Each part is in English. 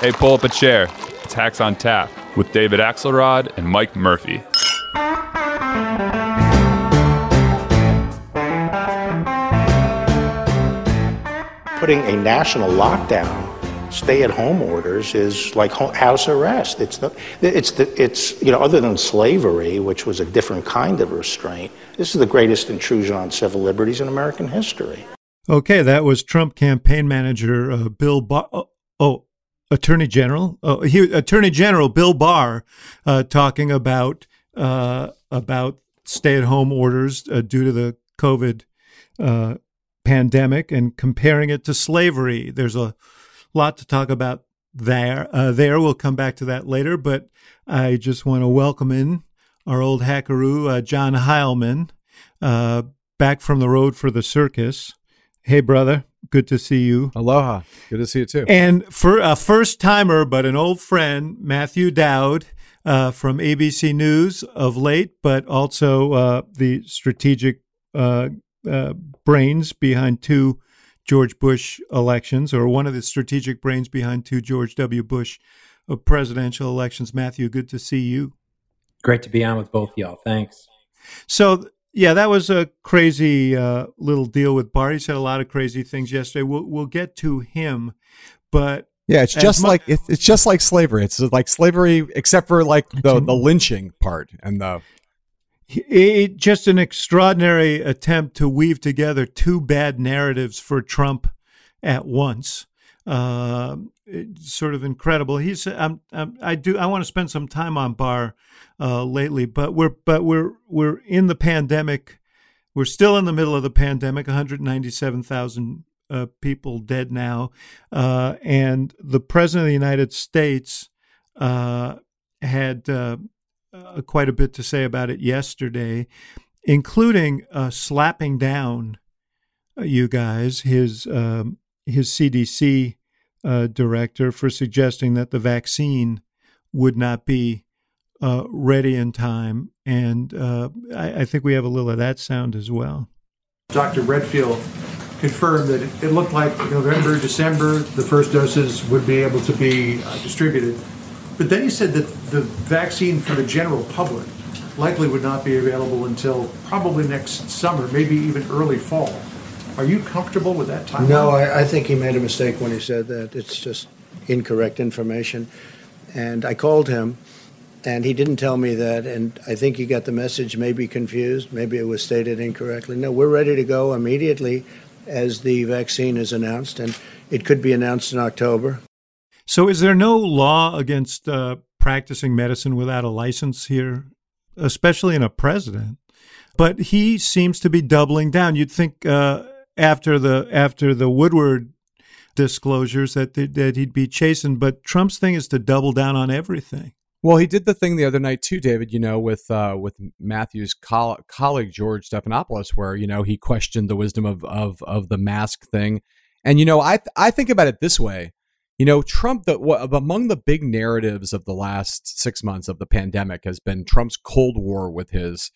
Hey, pull up a chair. It's Hacks on Tap with David Axelrod and Mike Murphy. Putting a national lockdown, stay-at-home orders is like house arrest. It's the, it's the, it's you know, other than slavery, which was a different kind of restraint. This is the greatest intrusion on civil liberties in American history. Okay, that was Trump campaign manager uh, Bill Barr. Oh, oh, Attorney General. Oh, he, Attorney General Bill Barr uh, talking about uh, about stay-at-home orders uh, due to the COVID uh, pandemic and comparing it to slavery. There's a lot to talk about there. Uh, there, we'll come back to that later, but I just want to welcome in our old hackaroo, uh, John Heilemann, uh, back from the road for the circus. Hey, brother. Good to see you. Aloha. Good to see you too. And for a first timer, but an old friend, Matthew Dowd uh, from ABC News of late, but also uh, the strategic uh, uh, brains behind two George Bush elections, or one of the strategic brains behind two George W. Bush uh, presidential elections. Matthew, good to see you. Great to be on with both y'all. Thanks. So, yeah, that was a crazy uh, little deal with Barr. He said a lot of crazy things yesterday. We'll we'll get to him, but yeah, it's just like it's, it's just like slavery. It's like slavery, except for like the the lynching part and the it, just an extraordinary attempt to weave together two bad narratives for Trump at once. Uh, sort of incredible. He's I'm, I'm, i do I want to spend some time on Barr uh, lately, but we're but we're we're in the pandemic. We're still in the middle of the pandemic. 197,000 uh, people dead now, uh, and the president of the United States uh, had uh, quite a bit to say about it yesterday, including uh, slapping down you guys, his um, his CDC uh, director, for suggesting that the vaccine would not be uh, ready in time, and uh, I, I, think we have a little of that sound as well. Dr. Redfield confirmed that it looked like November, December, the first doses would be able to be distributed but then he said that the vaccine for the general public likely would not be available until probably next summer, maybe even early fall. Are you comfortable with that timeline? No, I, I think he made a mistake when he said that. It's just incorrect information. And I called him, and he didn't tell me that. And I think he got the message, maybe confused, maybe it was stated incorrectly. No, we're ready to go immediately as the vaccine is announced, and it could be announced in October. So, is there no law against uh, practicing medicine without a license here, especially in a president? But he seems to be doubling down. You'd think uh, after the after the Woodward disclosures that that he'd be chastened, but Trump's thing is to double down on everything. Well, he did the thing the other night too, David. You know, with uh, with Matthew's coll- colleague George Stephanopoulos, where you know he questioned the wisdom of of of the mask thing, and you know, I th- I think about it this way: you know, Trump, the, among the big narratives of the last six months of the pandemic has been Trump's Cold War with his,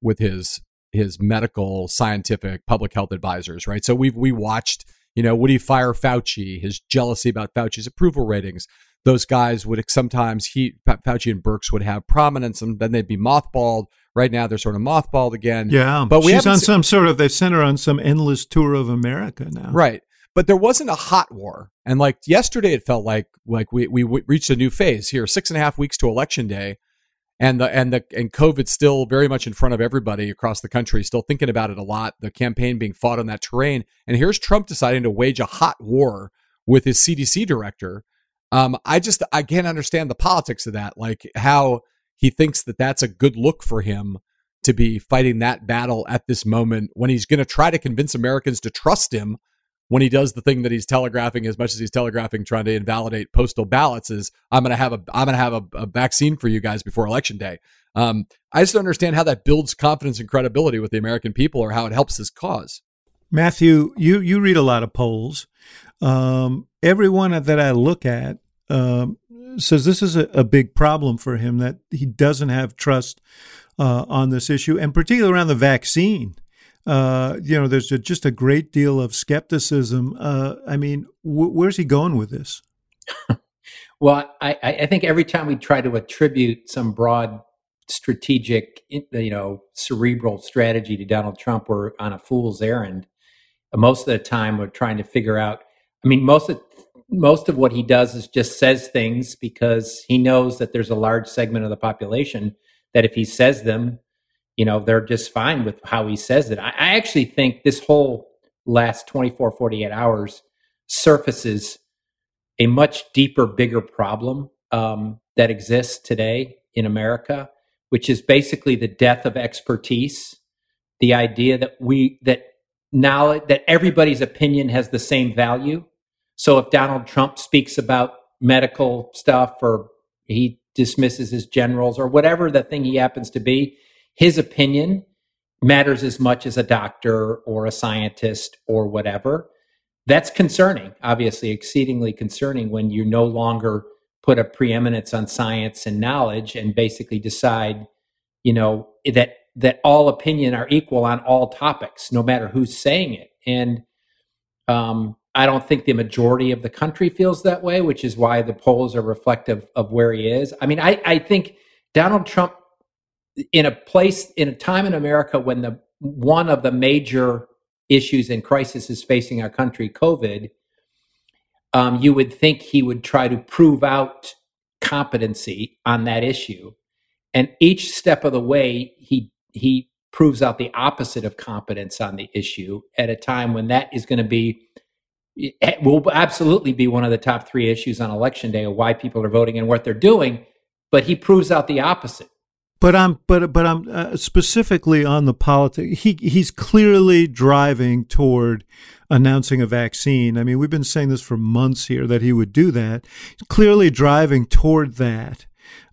with his, his medical, scientific, public health advisors, right? So we've, we watched, you know, would he fire Fauci, his jealousy about Fauci's approval ratings. Those guys would sometimes he, Fauci and Birx would have prominence and then they'd be mothballed. Right now, they're sort of mothballed again. Yeah, but we she's on some sort of. They sent her on some endless tour of America now. Right, but there wasn't a hot war. And like yesterday, it felt like like we we reached a new phase here, six and a half weeks to election day, and the and the and COVID still very much in front of everybody across the country, still thinking about it a lot. The campaign being fought on that terrain, and here's Trump deciding to wage a hot war with his CDC director. Um, I just I can't understand the politics of that, like how he thinks that that's a good look for him to be fighting that battle at this moment when he's going to try to convince Americans to trust him when he does the thing that he's telegraphing as much as he's telegraphing trying to invalidate postal ballots is I'm going to have a I'm going to have a, a, vaccine for you guys before election day. Um, I just don't understand how that builds confidence and credibility with the American people or how it helps his cause. Matthew, you you read a lot of polls. Um, everyone that I look at um, says this is a, a, big problem for him that he doesn't have trust uh, on this issue, and particularly around the vaccine uh, you know, there's a, just a great deal of skepticism. Uh, I mean, wh- where's he going with this? Well, I, I think every time we try to attribute some broad strategic, you know, cerebral strategy to Donald Trump, we're on a fool's errand. Most of the time, we're trying to figure out. I mean, most of most of what he does is just says things because he knows that there's a large segment of the population that if he says them, you know, they're just fine with how he says it. I, I actually think this whole last 24, 48 hours surfaces a much deeper, bigger problem um, that exists today in America, which is basically the death of expertise. The idea that we that now that everybody's opinion has the same value. So if Donald Trump speaks about medical stuff or he dismisses his generals or whatever the thing he happens to be, his opinion matters as much as a doctor or a scientist or whatever. That's concerning, obviously, exceedingly concerning when you no longer put a preeminence on science and knowledge and basically decide, you know, that that all opinion are equal on all topics, no matter who's saying it. And um, I don't think the majority of the country feels that way, which is why the polls are reflective of where he is. I mean, I, I think Donald Trump, in a place, in a time in America when the one of the major issues and crises facing our country, COVID, um, you would think he would try to prove out competency on that issue. And each step of the way, he he proves out the opposite of competence on the issue at a time when that is going to be will absolutely be one of the top three issues on election day of why people are voting and what they're doing but he proves out the opposite but I'm but but I'm uh, specifically on the politics. He he's clearly driving toward announcing a vaccine. I mean, we've been saying this for months here that he would do that. Clearly driving toward that,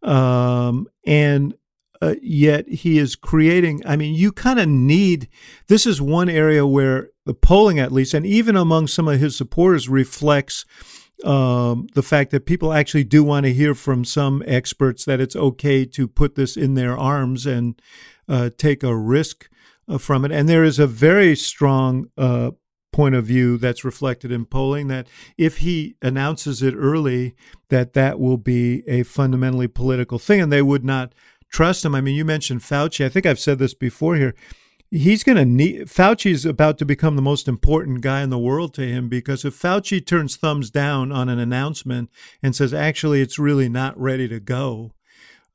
um, and uh, yet he is creating. I mean, you kind of need. This is one area where the polling, at least, and even among some of his supporters, reflects um, the fact that people actually do want to hear from some experts that it's okay to put this in their arms and uh, take a risk uh, from it. And there is a very strong uh, point of view that's reflected in polling that if he announces it early, that that will be a fundamentally political thing, and they would not trust him. I mean, you mentioned Fauci. I think I've said this before here. He's going to need Fauci's about to become the most important guy in the world to him because if Fauci turns thumbs down on an announcement and says, actually, it's really not ready to go,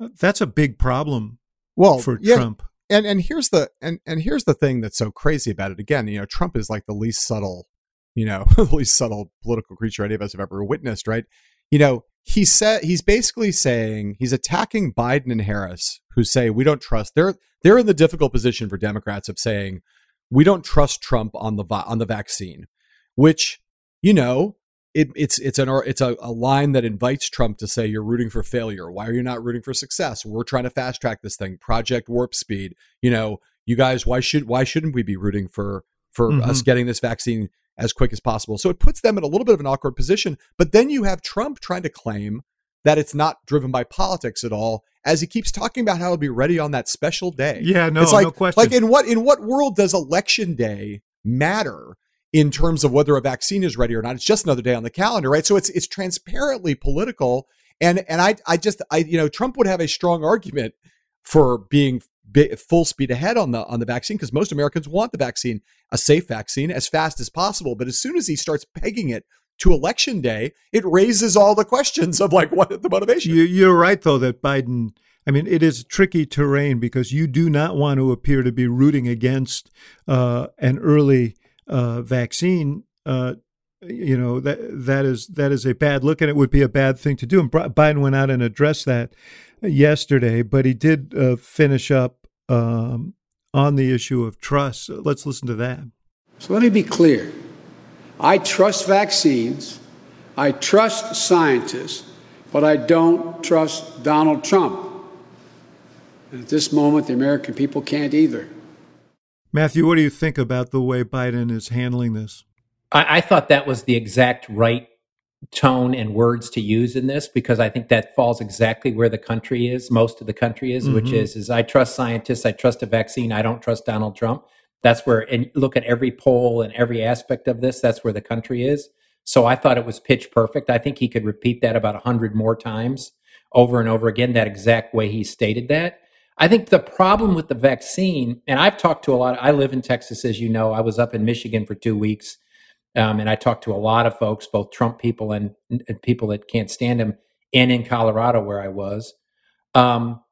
uh, that's a big problem well, for yeah, Trump. And and here's the and and here's the thing that's so crazy about it. Again, you know, Trump is like the least subtle, you know, the least subtle political creature any of us have ever witnessed, right? You know, he said he's basically saying he's attacking Biden and Harris, who say we don't trust. They're they're in the difficult position for Democrats of saying we don't trust Trump on the on the vaccine, which you know it, it's it's an it's a, a line that invites Trump to say you're rooting for failure. Why are you not rooting for success? We're trying to fast track this thing, Project Warp Speed. You know, you guys, why should why shouldn't we be rooting for for mm-hmm. us getting this vaccine as quick as possible. So it puts them in a little bit of an awkward position. But then you have Trump trying to claim that it's not driven by politics at all, as he keeps talking about how he'll be ready on that special day. Yeah, no, it's like, no question. Like in what in what world does election day matter in terms of whether a vaccine is ready or not? It's just another day on the calendar, right? So it's it's transparently political. And and I I just I you know Trump would have a strong argument for being full speed ahead on the on the vaccine because most Americans want the vaccine, a safe vaccine, as fast as possible. But as soon as he starts pegging it to election day, it raises all the questions of like what the motivation. You, are right though that Biden. I mean, it is tricky terrain because you do not want to appear to be rooting against uh, an early uh, vaccine. Uh, you know that that is that is a bad look, and it would be a bad thing to do. And Biden went out and addressed that yesterday, but he did uh, finish up um, on the issue of trust. Let's listen to that. So let me be clear. I trust vaccines. I trust scientists, but I don't trust Donald Trump. And at this moment, the American people can't either. Matthew, what do you think about the way Biden is handling this? I, I thought that was the exact right tone and words to use in this because I think that falls exactly where the country is, most of the country is, mm-hmm. which is is I trust scientists, I trust a vaccine, I don't trust Donald Trump. That's where and look at every poll and every aspect of this, that's where the country is. So I thought it was pitch perfect. I think he could repeat that about 100 more times over and over again, that exact way he stated that. I think the problem with the vaccine, and I've talked to a lot, I live in Texas, as you know. I was up in Michigan for two weeks, um, and I talked to a lot of folks, both Trump people and, and, people that can't stand him, and in Colorado where I was. Um,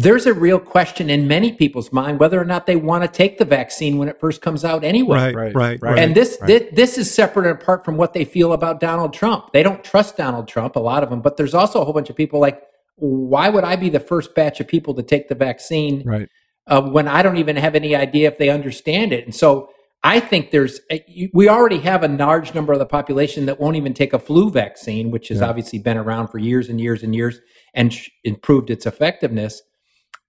there's a real question in many people's mind whether or not they want to take the vaccine when it first comes out anyway. Right, right, right. right and this, right. this this is separate and apart from what they feel about Donald Trump. They don't trust Donald Trump, a lot of them, but there's also a whole bunch of people like, why would I be the first batch of people to take the vaccine right. uh, when I don't even have any idea if they understand it? And so I think there's we already have a large number of the population that won't even take a flu vaccine, which has yeah. obviously been around for years and years and years and sh- improved its effectiveness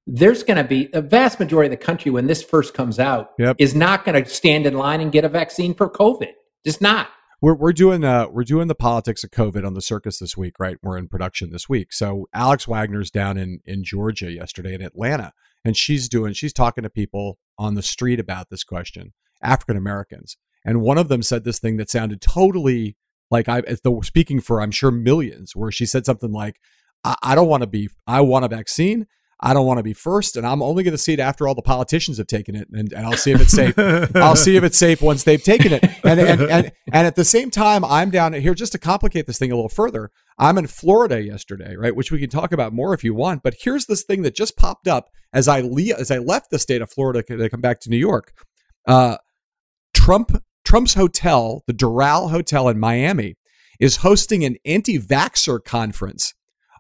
there's going to be a vast majority of the country when this first comes out yep. is not going to stand in line and get a vaccine for COVID. Just not. We're we're doing uh we're doing the politics of COVID on the circus this week, right? We're in production this week. So Alex Wagner's down in in Georgia yesterday in Atlanta, and she's doing she's talking to people on the street about this question, African Americans, and one of them said this thing that sounded totally like I though speaking for I'm sure millions, where she said something like, I, I don't want to be I want a vaccine I don't want to be first, and I'm only going to see it after all the politicians have taken it, and, and I'll see if it's safe. I'll see if it's safe once they've taken it. And, and and and at the same time, I'm down here just to complicate this thing a little further. I'm in Florida yesterday, right, which we can talk about more if you want. But here's this thing that just popped up as I le- as I left the state of Florida to come back to New York. Uh, Trump Trump's hotel, the Doral Hotel in Miami, is hosting an anti-vaxxer conference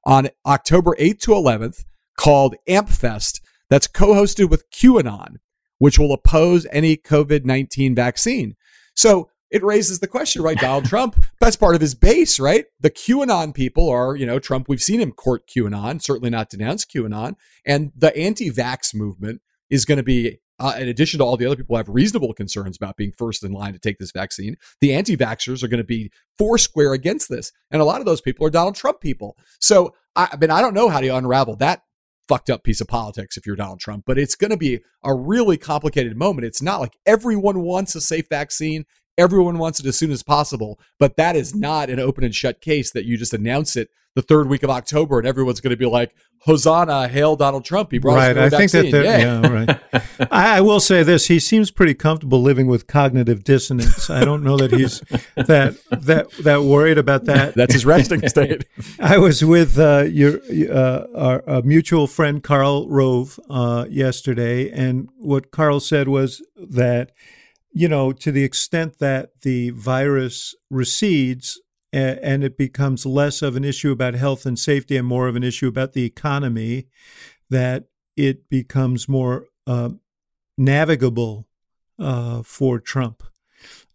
on October 8th to 11th called AmpFest that's co hosted with QAnon, which will oppose any COVID 19 vaccine. So it raises the question, right? Donald Trump, that's part of his base, right? The QAnon people are, you know, Trump, we've seen him court QAnon, certainly not denounce QAnon. And the anti vax movement is going to be, uh, in addition to all the other people who have reasonable concerns about being first in line to take this vaccine, the anti vaxxers are going to be foursquare against this. And a lot of those people are Donald Trump people. So, I, I mean, I don't know how to unravel that fucked up piece of politics if you're Donald Trump, but it's going to be a really complicated moment. It's not like everyone wants a safe vaccine. Everyone wants it as soon as possible, but that is not an open and shut case that you just announce it the third week of October and everyone's going to be like, Hosanna, hail Donald Trump. He brought right. I think that, yeah, right. I, I, will say this: he seems pretty comfortable living with cognitive dissonance. I don't know that he's that that that worried about that. That's his resting state. I was with uh, your uh, our, our, mutual friend Karl Rove uh, yesterday, and what Karl said was that you know to the extent that the virus recedes and it becomes less of an issue about health and safety and more of an issue about the economy, that it becomes more uh, navigable uh, for Trump.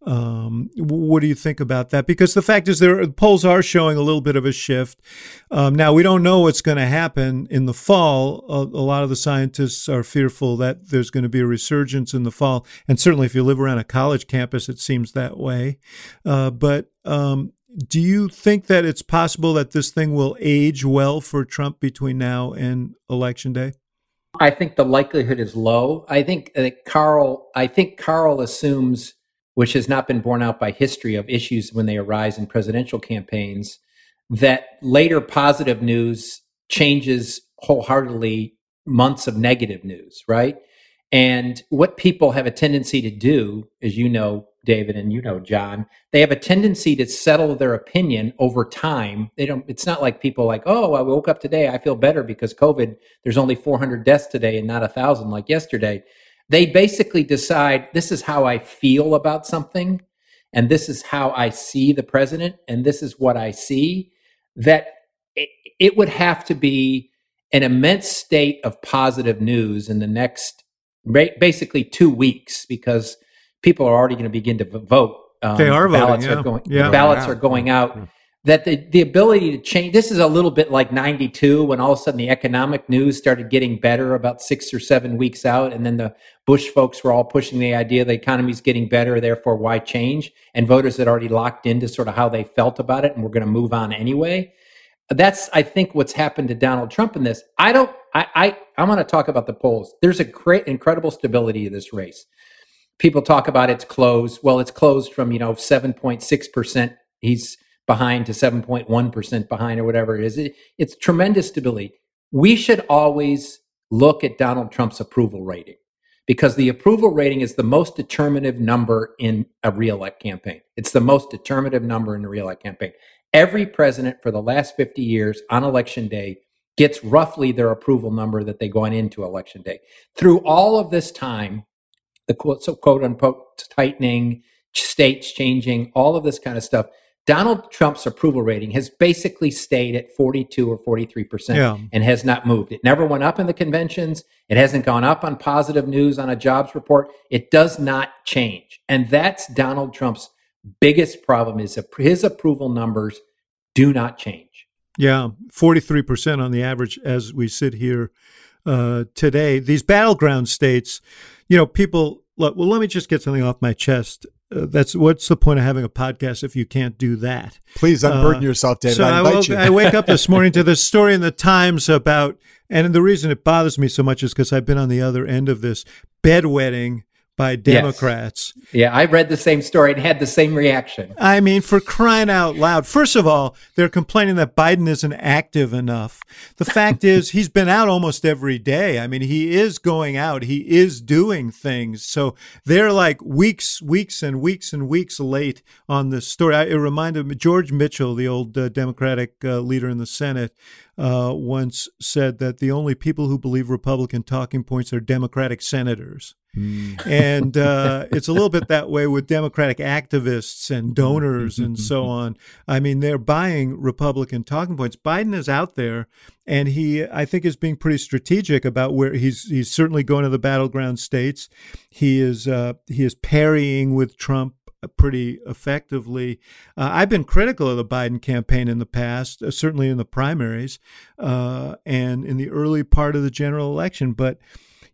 Um, what do you think about that? Because the fact is, there polls are showing a little bit of a shift. Um, now we don't know what's going to happen in the fall. A, a, lot of the scientists are fearful that there's going to be a resurgence in the fall, and certainly if you live around a college campus, it seems that way. Uh, but um, do you think that it's possible that this thing will age well for Trump between now and election day? I think the likelihood is low. I think that Karl, I think Karl assumes, which has not been borne out by history of issues when they arise in presidential campaigns, that later positive news changes wholeheartedly months of negative news, right? And what people have a tendency to do, as you know, David, and you know, John, they have a tendency to settle their opinion over time. They don't, it's not like people like, oh, I woke up today, I feel better because COVID, there's only 400 deaths today and not a thousand like yesterday. They basically decide this is how I feel about something, and this is how I see the president, and this is what I see. That it, it would have to be an immense state of positive news in the next basically two weeks because people are already going to begin to vote. Um, they are ballots voting. Are going, yeah. Ballots are going out. That the, the ability to change, this is a little bit like 92 when all of a sudden the economic news started getting better about six or seven weeks out. And then the Bush folks were all pushing the idea the economy is getting better, therefore why change? And voters had already locked into sort of how they felt about it and we're going to move on anyway. That's, I think, what's happened to Donald Trump in this. I don't, I, I, I'm going to talk about the polls. There's a great, incredible stability to this race people talk about it's closed. Well, it's closed from, you know, 7.6% he's behind to 7.1% behind or whatever it is. It, it's tremendous stability. We should always look at Donald Trump's approval rating because the approval rating is the most determinative number in a reelect campaign. It's the most determinative number in a reelect campaign. Every president for the last 50 years on election day gets roughly their approval number that they go on into election day. Through all of this time, the quote, so quote unquote tightening, states changing, all of this kind of stuff, Donald Trump's approval rating has basically stayed at 42 or 43% Yeah. and has not moved. It never went up in the conventions. It hasn't gone up on positive news on a jobs report. It does not change. And that's Donald Trump's biggest problem is his approval numbers do not change. Yeah, 43% on the average as we sit here uh, today. These battleground states, you know, people, look, well, let me just get something off my chest. Uh, that's what's the point of having a podcast if you can't do that? Please unburden Uh, yourself, David. So I I, woke. I wake up this morning to this story in the Times about, and the reason it bothers me so much is because I've been on the other end of this bedwetting by Democrats. Yeah, I read the same story and had the same reaction. I mean, for crying out loud. First of all, they're complaining that Biden isn't active enough. The fact is, he's been out almost every day. I mean, he is going out, he is doing things. So they're like weeks, weeks, and weeks and weeks late on this story. I, it reminded me, George Mitchell, the old uh, Democratic uh, leader in the Senate, uh, once said that the only people who believe Republican talking points are Democratic senators. And uh, it's a little bit that way with Democratic activists and donors and so on. I mean, they're buying Republican talking points. Biden is out there, and he, I think, is being pretty strategic about where he's. He's certainly going to the battleground states. He is. Uh, he is parrying with Trump pretty effectively. Uh, I've been critical of the Biden campaign in the past, uh, certainly in the primaries uh, and in the early part of the general election, but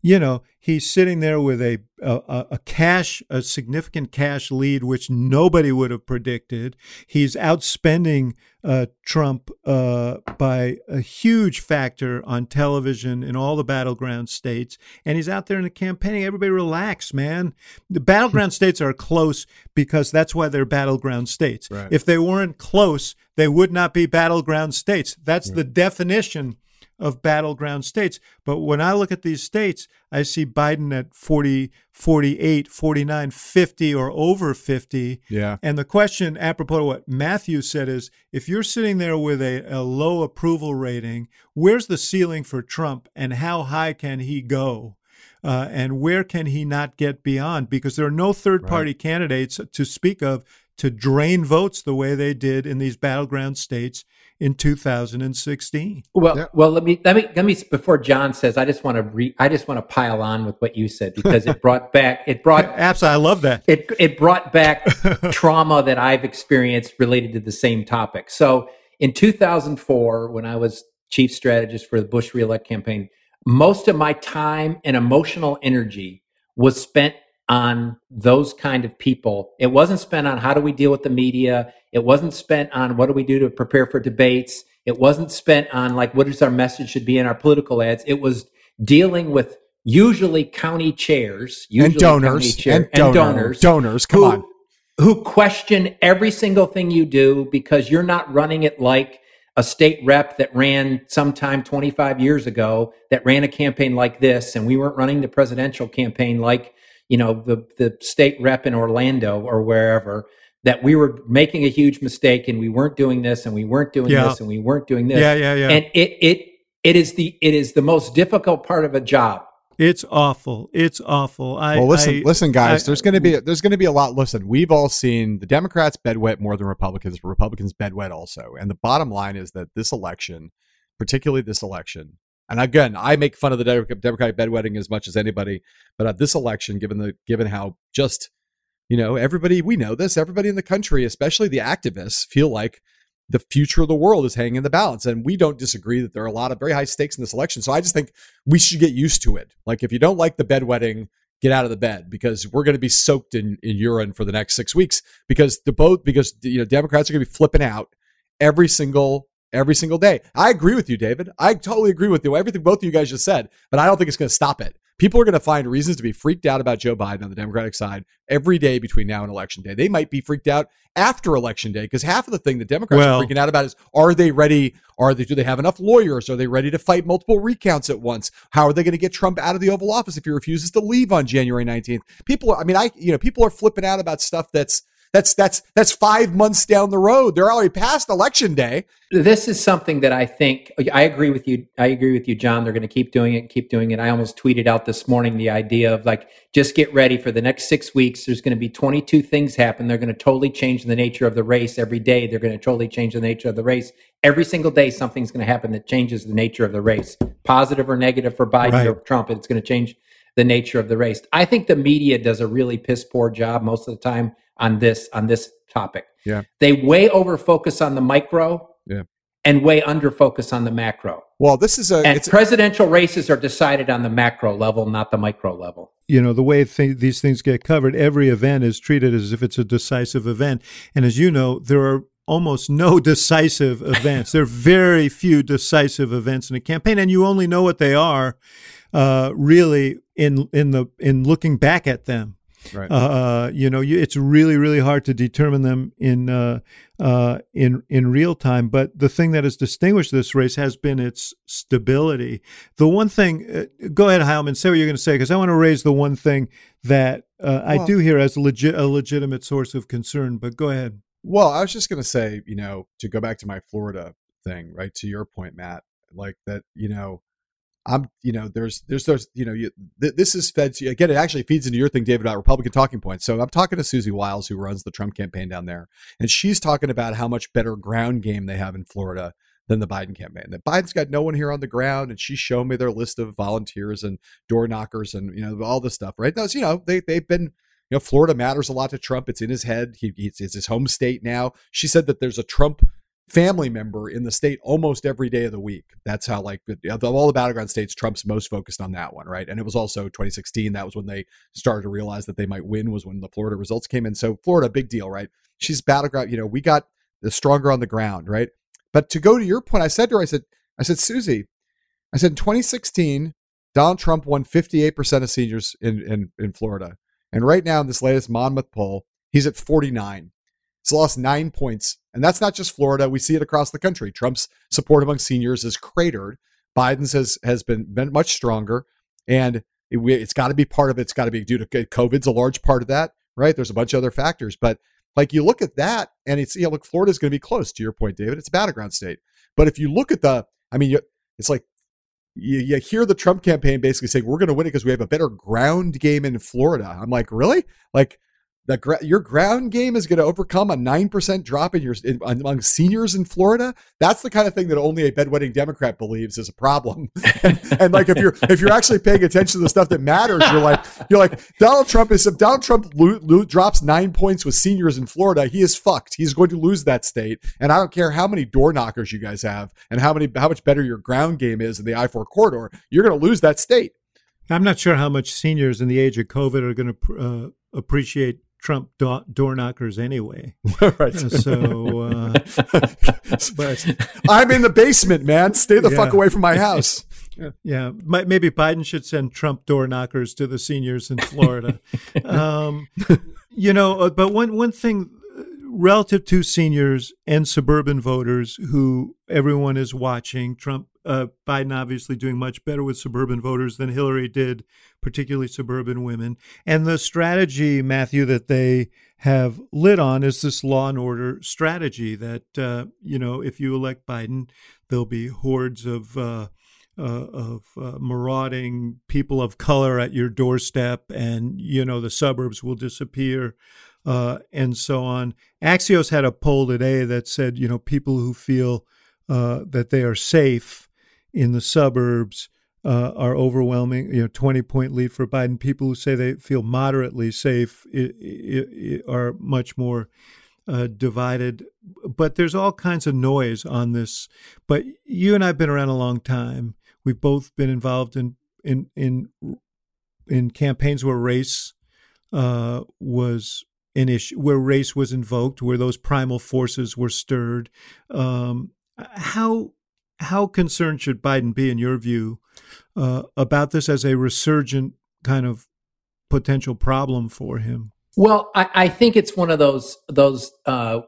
you know, he's sitting there with a, a a cash, a significant cash lead, which nobody would have predicted. He's outspending uh, Trump uh, by a huge factor on television in all the battleground states, and he's out there in the campaigning. Everybody relax, man. The battleground states are close because that's why they're battleground states. Right. If they weren't close, they would not be battleground states. That's the definition of battleground states. But when I look at these states, I see Biden at 40, 48, 49, 50, or over 50. Yeah. And the question, apropos to what Matthew said, is if you're sitting there with a, a low approval rating, where's the ceiling for Trump and how high can he go? Uh, and where can he not get beyond? Because there are no third party candidates to speak of to drain votes the way they did in these battleground states in 2016. Well, Yeah. well, let me let me let me before John says, I just want to re, I just want to pile on with what you said because it brought back it brought Absolutely, I love that. it it brought back trauma that I've experienced related to the same topic. So in 2004, when I was chief strategist for the Bush reelect campaign, most of my time and emotional energy was spent on those kind of people. It wasn't spent on how do we deal with the media. It wasn't spent on what do we do to prepare for debates. It wasn't spent on like what is our message should be in our political ads. It was dealing with usually county chairs usually and donors chair- and, donor- donors donors come who, on who question every single thing you do because you're not running it like a state rep that ran sometime 25 years ago that ran a campaign like this and we weren't running the presidential campaign like you know the the state rep in Orlando or wherever that we were making a huge mistake and we weren't doing this and we weren't doing Yeah. this and we weren't doing this Yeah, yeah, yeah. and it it it is the it is the most difficult part of a job It's awful. It's awful. I well, listen, I- listen, guys. I- there's going to be there's going to be a lot. Listen, we've all seen the Democrats bedwet more than Republicans, but Republicans bedwet also. And the bottom line is that this election, particularly this election, and again, I make fun of the Democratic bedwetting as much as anybody, but at this election, given the given how just you know everybody we know this, everybody in the country, especially the activists, feel like the future of the world is hanging in the balance. And we don't disagree that there are a lot of very high stakes in this election. So I just think we should get used to it. Like if you don't like the bedwetting, get out of the bed because we're going to be soaked in, in urine for the next six weeks because the both because you know Democrats are going to be flipping out every single every single day. I agree with you, David. I totally agree with you. Everything both of you guys just said, but I don't think it's going to stop it. People are going to find reasons to be freaked out about Joe Biden on the Democratic side every day between now and election day. They might be freaked out after election day because half of the thing the Democrats well, are freaking out about is are they ready? Are they do they have enough lawyers? Are they ready to fight multiple recounts at once? How are they going to get Trump out of the Oval Office if he refuses to leave on January 19th? People, are, I mean, I you know, people are flipping out about stuff that's that's that's that's five months down the road. They're already past election day. This is something that I think I agree with you. I agree with you, John. They're going to keep doing it, keep doing it. I almost tweeted out this morning the idea of like, just get ready for the next six weeks. There's going to be 22 things happen. They're going to totally change the nature of the race every day. They're going to totally change the nature of the race every single day. Something's going to happen that changes the nature of the race, positive or negative for Biden right. or Trump. It's going to change the nature of the race. I think the media does a really piss poor job most of the time on this on this topic. Yeah. They way over focus on the micro. Yeah. And way under focus on the macro. Well, this is a and presidential races are decided on the macro level, not the micro level. You know the way th- these things get covered. Every event is treated as if it's a decisive event, and as you know, there are almost no decisive events. there are very few decisive events in a campaign, and you only know what they are, uh, really, in in the in looking back at them. Right. Uh, uh, you know, you, it's really, really hard to determine them in uh, uh, in in real time. But the thing that has distinguished this race has been its stability. The one thing, uh, go ahead, Heilemann, say what you're going to say, because I want to raise the one thing that uh, I do hear as a legit a legitimate source of concern. But go ahead. Well, I was just going to say, you know, to go back to my Florida thing, right? To your point, Matt, like that, you know I'm, you know, there's, there's, there's, you know, you, th- this is fed to, again, it actually feeds into your thing, David, about Republican talking points. So I'm talking to Susie Wiles, who runs the Trump campaign down there, and she's talking about how much better ground game they have in Florida than the Biden campaign. That Biden's got no one here on the ground, and she's shown me their list of volunteers and door knockers and, you know, all this stuff, right? Those, you know, they, they've been, you know, Florida matters a lot to Trump. It's in his head. He, it's his home state now. She said that there's a Trump family member in the state almost every day of the week. That's how, like, of all the battleground states, Trump's most focused on that one, right? And it was also 2016. That was when they started to realize that they might win, was when the Florida results came in. So, Florida, big deal, right? She's battleground. You know, we got the stronger on the ground, right? But to go to your point, I said to her, I said, I said, Susie, I said in 2016, Donald Trump won 58% of seniors in, in, in Florida. And right now, in this latest Monmouth poll, he's at 49. He's lost nine points. And that's not just Florida. We see it across the country. Trump's support among seniors is cratered. Biden's has, has been, been much stronger. And it, it's got to be part of it. It's got to be due to COVID's a large part of that, right? There's a bunch of other factors. But like you look at that and it's, you know, look, Florida's going to be close to your point, David. It's a battleground state. But if you look at the, I mean, it's like you, you hear the Trump campaign basically saying, we're going to win it because we have a better ground game in Florida. I'm like, really? Like, that your ground game is going to overcome a 9% drop in your in, among seniors in Florida? That's the kind of thing that only a bedwetting democrat believes is a problem. And, and, like if you're if you're actually paying attention to the stuff that matters you're like you're like Donald Trump is if Donald Trump lo- lo- drops 9 points with seniors in Florida he is fucked. He's going to lose that state. And I don't care how many door knockers you guys have and how many how much better your ground game is in the I4 corridor you're going to lose that state. I'm not sure how much seniors in the age of COVID are going to uh, appreciate Trump do- door knockers anyway. right. So, uh, but I'm in the basement, man. Stay the yeah. fuck away from my house. Yeah. yeah, maybe Biden should send Trump door knockers to the seniors in Florida. um, you know, uh, but one one thing uh, relative to seniors and suburban voters who everyone is watching, Trump uh, Biden obviously doing much better with suburban voters than Hillary did, particularly suburban women. And the strategy, Matthew, that they have lit on is this law and order strategy that, uh, you know, if you elect Biden, there'll be hordes of. Uh, uh, of uh, marauding people of color at your doorstep, and you know the suburbs will disappear, uh, and so on. Axios had a poll today that said, you know, people who feel uh, that they are safe in the suburbs uh, are overwhelming. You know, twenty point lead for Biden. People who say they feel moderately safe it, it, it are much more uh, divided. But there's all kinds of noise on this. But you and I've been around a long time. We've both been involved in in in in campaigns where race uh, was an issue, where race was invoked, where those primal forces were stirred. Um, how how concerned should Biden be, in your view, uh, about this as a resurgent kind of potential problem for him? Well, I, I think it's one of those those. Uh,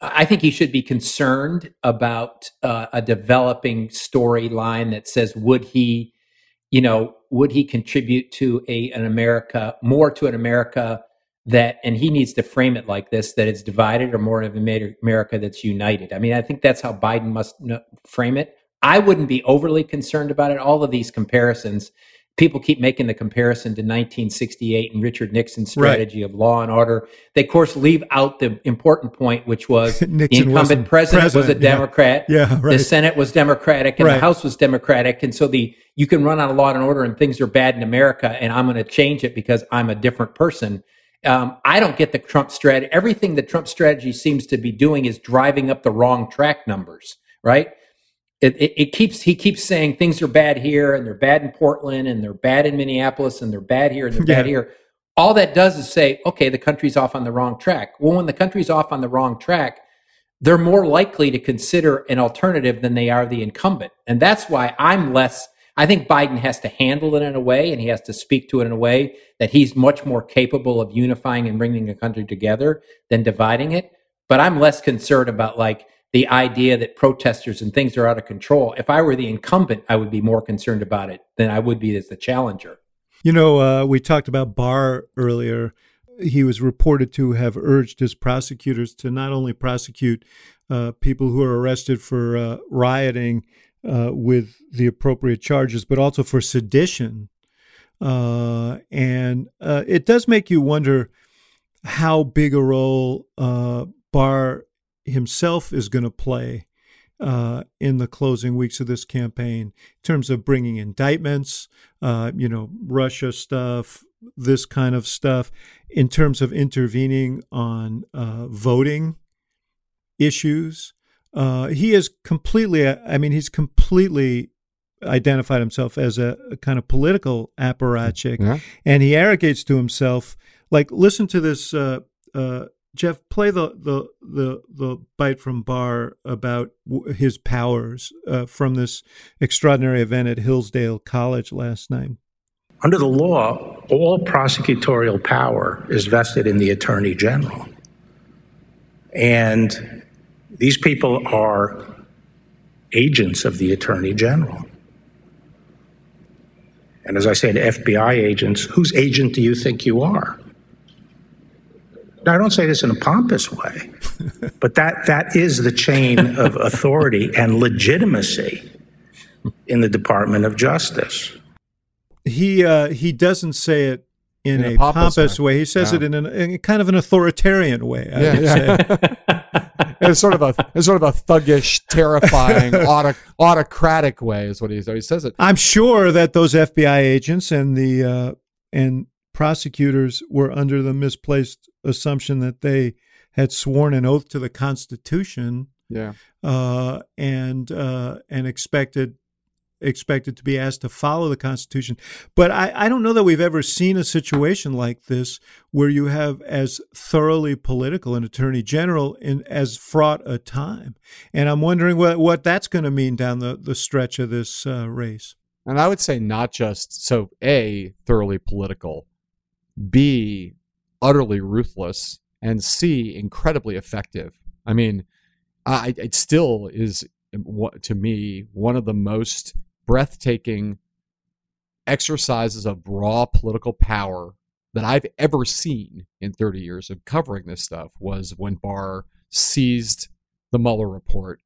I think he should be concerned about uh, a developing storyline that says, would he, you know, would he contribute to a an America more to an America that, and he needs to frame it like this, that it's divided or more of an America that's united. I mean, I think that's how Biden must frame it. I wouldn't be overly concerned about it. All of these comparisons, people keep making the comparison to 1968 and Richard Nixon's strategy right. of law and order. They, of course, leave out the important point, which was the incumbent president, president, was a Democrat. Yeah, yeah right. The Senate was Democratic and right. the House was Democratic. And so the you can run out of law and order and things are bad in America, and I'm going to change it because I'm a different person. Um, I don't get the Trump strategy. Everything the Trump strategy seems to be doing is driving up the wrong track numbers, right? It, it, it, keeps he keeps saying things are bad here and they're bad in Portland and they're bad in Minneapolis and they're bad here and they're yeah. bad here. All that does is say, okay, the country's off on the wrong track. Well, when the country's off on the wrong track, they're more likely to consider an alternative than they are the incumbent, and that's why I'm less I think Biden has to handle it in a way and he has to speak to it in a way that he's much more capable of unifying and bringing a country together than dividing it. But I'm less concerned about like the idea that protesters and things are out of control. If I were the incumbent, I would be more concerned about it than I would be as the challenger. You know, uh, we talked about Barr earlier. He was reported to have urged his prosecutors to not only prosecute uh, people who are arrested for uh, rioting uh, with the appropriate charges, but also for sedition. Uh, and uh, it does make you wonder how big a role Barr himself is going to play uh, in the closing weeks of this campaign in terms of bringing indictments, uh, you know, Russia stuff, this kind of stuff, in terms of intervening on voting issues. Uh, he is completely, I mean, he's completely identified himself as a, a kind of political apparatchik, yeah. and he arrogates to himself. Like, listen to this, uh, uh, Jeff. Play the the the the bite from Barr about w- his powers uh, from this extraordinary event at Hillsdale College last night. Under the law, all prosecutorial power is vested in the attorney general, and these people are agents of the Attorney General. And as I say to FBI agents, whose agent do you think you are? Now, I don't say this in a pompous way, but that, that is the chain of authority and legitimacy in the Department of Justice. He, uh, he doesn't say it in, in a, a, pompous, pompous way. way. He says yeah. it in, an, in, kind of an authoritarian way. I yeah, yeah. it's sort of a it's sort of a thuggish, terrifying, autoc- autocratic way is what he, he says it. I'm sure that those FBI agents and the uh, and prosecutors were under the misplaced assumption that they had sworn an oath to the Constitution. Yeah. Uh, and uh, and expected expected to be asked to follow the Constitution. But I, I don't know that we've ever seen a situation like this where you have as thoroughly political an attorney general in as fraught a time. And I'm wondering what, what that's going to mean down the, the stretch of this uh, race. And I would say not just so A, thoroughly political, B, utterly ruthless, and C, incredibly effective. I mean, I, it still is um, to me one of the most breathtaking exercises of raw political power that I've ever seen in 30 years of covering this stuff was when Barr seized the Mueller report,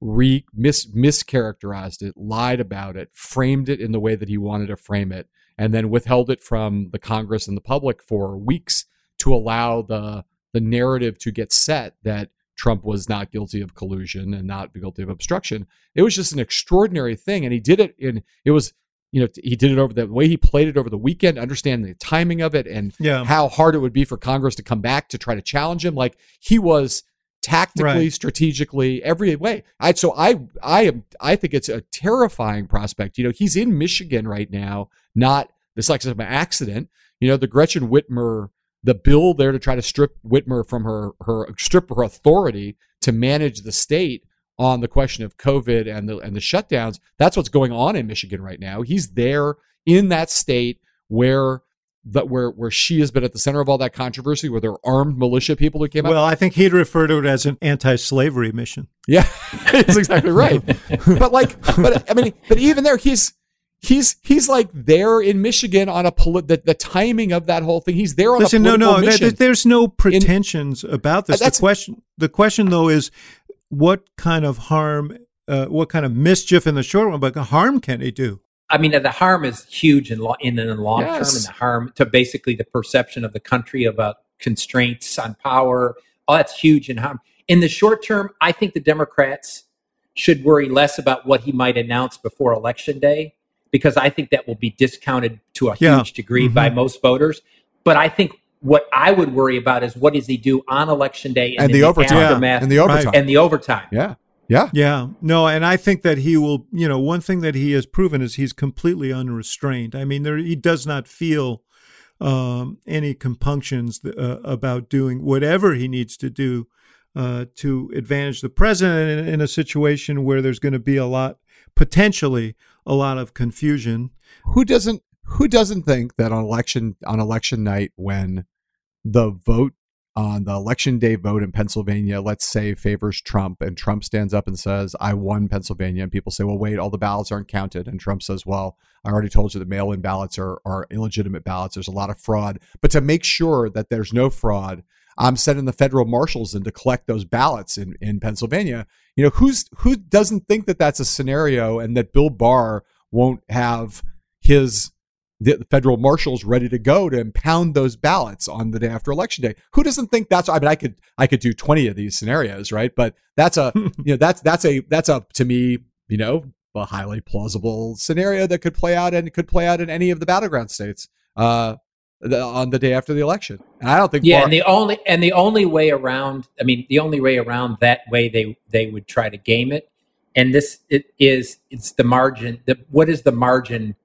re, mis, mischaracterized it, lied about it, framed it in the way that he wanted to frame it, and then withheld it from the Congress and the public for weeks to allow the the narrative to get set that Trump was not guilty of collusion and not guilty of obstruction. It was just an extraordinary thing. And he did it in, it was, you know, he did it over the way he played it over the weekend, understand the timing of it and yeah. how hard it would be for Congress to come back to try to challenge him. Like he was tactically, right. strategically, every way. I, so I, I am, I think it's a terrifying prospect. You know, he's in Michigan right now, not, this like an accident. You know, the Gretchen Whitmer the bill there to try to strip Whitmer from her her strip her authority to manage the state on the question of COVID and the and the shutdowns. That's what's going on in Michigan right now. He's there in that state where that where where she has been at the center of all that controversy, where there are armed militia people who came out. Well, I think he'd refer to it as an anti-slavery mission. Yeah, that's exactly right. but like, but I mean, but even there, he's he's he's like there in Michigan on a poli- the, the timing of that whole thing. He's there on Listen, a no, political no, mission. there- there's no pretensions about this. Uh, The question, the question though, is what kind of harm, uh, what kind of mischief in the short run, but harm can he do? I mean, the harm is huge in, lo- in the long term, and the harm to basically the perception of the country about constraints on power. All that's huge in harm. In the short term, I think the Democrats should worry less about what he might announce before election day, because I think that will be discounted to a Yeah. huge degree by Mhm. most voters. But I think what I would worry about is what does he do on election day and in the overtime aftermath and the overtime. and the overtime. yeah, yeah. Yeah, no, and I think that he will. You know, one thing that he has proven is he's completely unrestrained. I mean, there he does not feel um, any compunctions uh, about doing whatever he needs to do uh, to advantage the president in, in a situation where there's going to be a lot, potentially a lot of confusion. Who doesn't who doesn't think that on election on election night when the vote on the election day vote in Pennsylvania, let's say favors Trump and Trump stands up and says, I won Pennsylvania, and people say, Well, wait, all the ballots aren't counted. And Trump says, Well, I already told you that mail in ballots are, are illegitimate ballots. There's a lot of fraud. But to make sure that there's no fraud, I'm sending the federal marshals in to collect those ballots in, in Pennsylvania. You know, who's who doesn't think that that's a scenario and that Bill Barr won't have his the federal marshals ready to go to impound those ballots on the day after election day. Who doesn't think that's? I mean, I could I could do twenty of these scenarios, right? But that's a you know that's that's a that's a to me you know a highly plausible scenario that could play out and could play out in any of the battleground states uh, the, on the day after the election. And I don't think Yeah, Barr- and the only and the only way around, I mean, the only way around that way they they would try to game it, and this it is it's the margin. The, what is the margin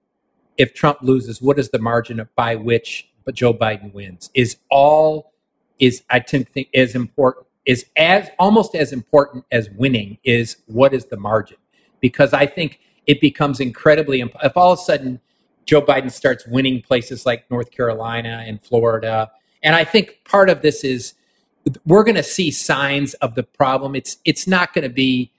if Trump loses? What is the margin by which Joe Biden wins? Is all is I think as important is as almost as important as winning is what is the margin because I think it becomes incredibly imp- if all of a sudden Joe Biden starts winning places like North Carolina and Florida. And I think part of this is we're going to see signs of the problem. It's it's not going to be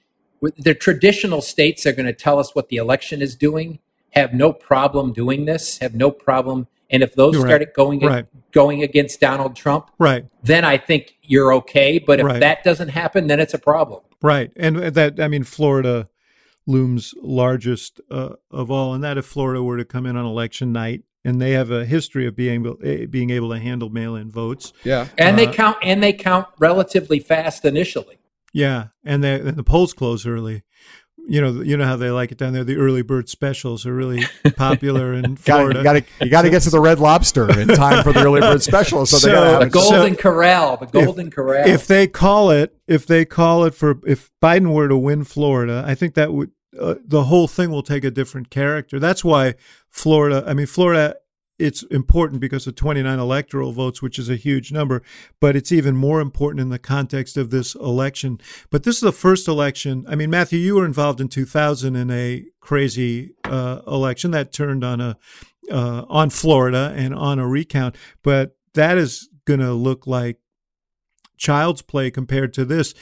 the traditional states are going to tell us what the election is doing. Have no problem doing this. Have no problem. And if those Right. started going Right. going against Donald Trump, Right, then I think you're okay. But if Right. that doesn't happen, then it's a problem. right, and that I mean, Florida looms largest uh, of all, and that if Florida were to come in on election night, and they have a history of being able, eh, being able to handle mail-in votes. yeah. And they Uh, count and they count relatively fast initially. Yeah, and, they, and the polls close early. You know, you know how they like it down there. The early bird specials are really popular in Got Florida. you got to you got to get to the Red Lobster in time for the early bird special. So, they So- got have The it. Golden Corral, the Golden Corral. if they call it, if they call it for, if Biden were to win Florida, I think that would uh, the whole thing will take a different character. That's why Florida. I mean, Florida. It's important because of 29 electoral votes, which is a huge number, but it's even more important in the context of this election. But this is the first election. I mean, Matthew, you were involved in 2000 in a crazy uh, election that turned on a uh, on Florida and on a recount, but that is going to look like child's play compared to this.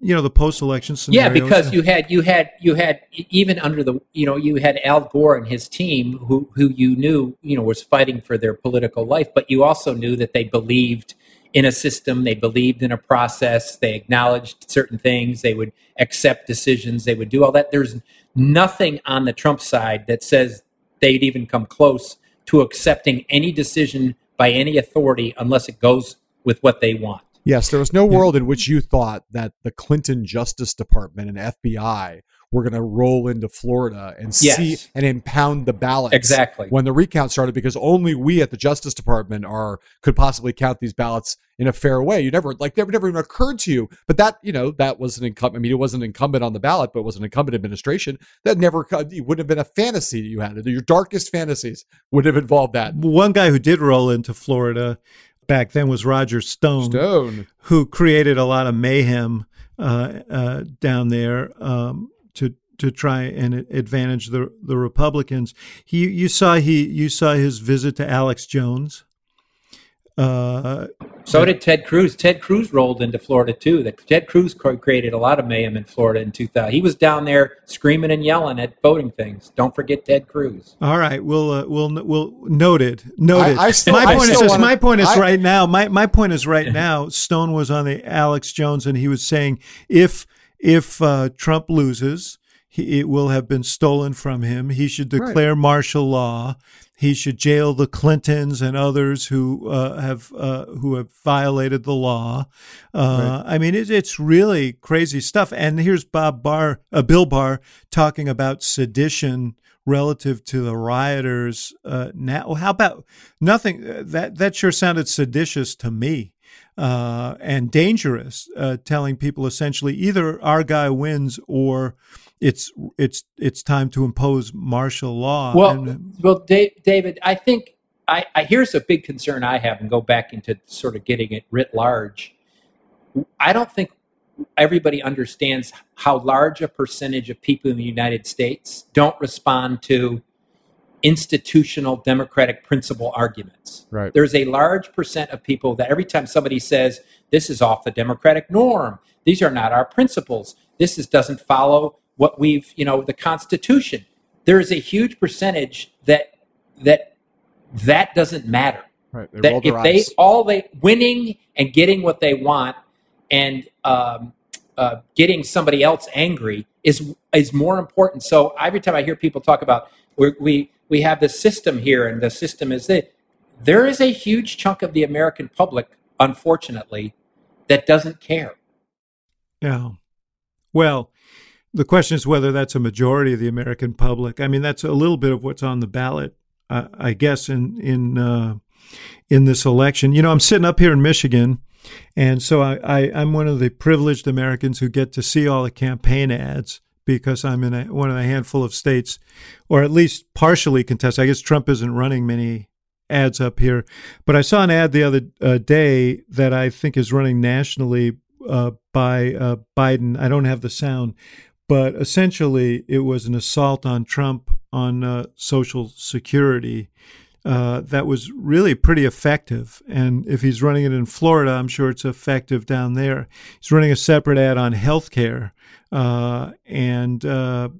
You know, the post-election scenario. Yeah, because you had you had you had even under the you know you had Al Gore and his team who who you knew you know was fighting for their political life, but you also knew that they believed in a system, they believed in a process, they acknowledged certain things, they would accept decisions, they would do all that. There's nothing on the Trump side that says they'd even come close to accepting any decision by any authority unless it goes with what they want. Yes, there was no world in which you thought that the Clinton Justice Department and FBI were going to roll into Florida and Yes. see and impound the ballots Exactly. when the recount started because only we at the Justice Department are could possibly count these ballots in a fair way. You never like never never even occurred to you. But that you know that was an incumbent. I mean, it wasn't incumbent on the ballot, but it was an incumbent administration that never it would have been a fantasy that you had. Your darkest fantasies would have involved that. one guy who did roll into Florida back then was Roger Stone, Stone. who created a lot of mayhem uh, uh, down there um, to to try and advantage the the Republicans. He you saw he you saw his visit to Alex Jones. Uh, so did Ted Cruz. Ted Cruz rolled into Florida too. That Ted Cruz created a lot of mayhem in Florida in 2000. He was down there screaming and yelling at voting things. Don't forget Ted Cruz. All right, we'll uh, we'll we'll noted noted. I, I still, my I point is wanna, my point is right now. My my point is right now. Stone was on the Alex Jones, and he was saying if if uh, Trump loses, he, it will have been stolen from him. He should declare right. martial law he should jail the Clintons and others who uh, have uh, who have violated the law. Uh, right. I mean, it, it's really crazy stuff. And here's Bob Barr, uh, Bill Barr, talking about sedition relative to the rioters. Uh, now, how about nothing? Uh, that that sure sounded seditious to me. and dangerous, telling people essentially either our guy wins or it's it's it's time to impose martial law. Well, and, well, David, I think I, I here's a big concern I have, and go back into sort of getting it writ large. I don't think everybody understands how large a percentage of people in the United States don't respond to institutional democratic principle arguments. Right. There's a large percent of people that every time somebody says this is off the democratic norm, these are not our principles, this is, doesn't follow what we've, you know, the Constitution. There is a huge percentage that that that doesn't matter. Right. They that if eyes. they all they winning and getting what they want and um, uh, getting somebody else angry is is more important. So every time I hear people talk about we we we have the system here and the system is that there is a huge chunk of the American public, unfortunately, that doesn't care. Yeah. Well, the question is whether that's a majority of the American public. I mean, that's a little bit of what's on the ballot, uh, I guess, in in uh, in this election. You know, I'm sitting up here in Michigan, and so I, I am one of the privileged Americans who get to see all the campaign ads because I'm in a, one of a handful of states, or at least partially contested. I guess Trump isn't running many ads up here, but I saw an ad the other uh, day that I think is running nationally uh, by uh, Biden. I don't have the sound, but essentially it was an assault on Trump on uh, Social Security uh, that was really pretty effective. And if he's running it in Florida, I'm sure it's effective down there. He's running a separate ad on healthcare, uh, and uh,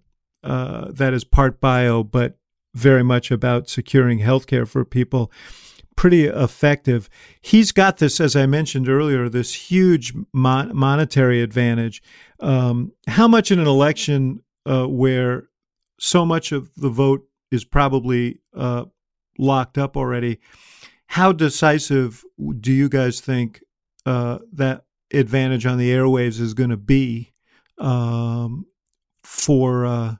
uh, that is part bio, but very much about securing healthcare for people pretty effective. He's got this, as I mentioned earlier, this huge mon- monetary advantage. Um, how much in an election uh, where so much of the vote is probably uh, locked up already, how decisive do you guys think uh, that advantage on the airwaves is going to be um, for uh,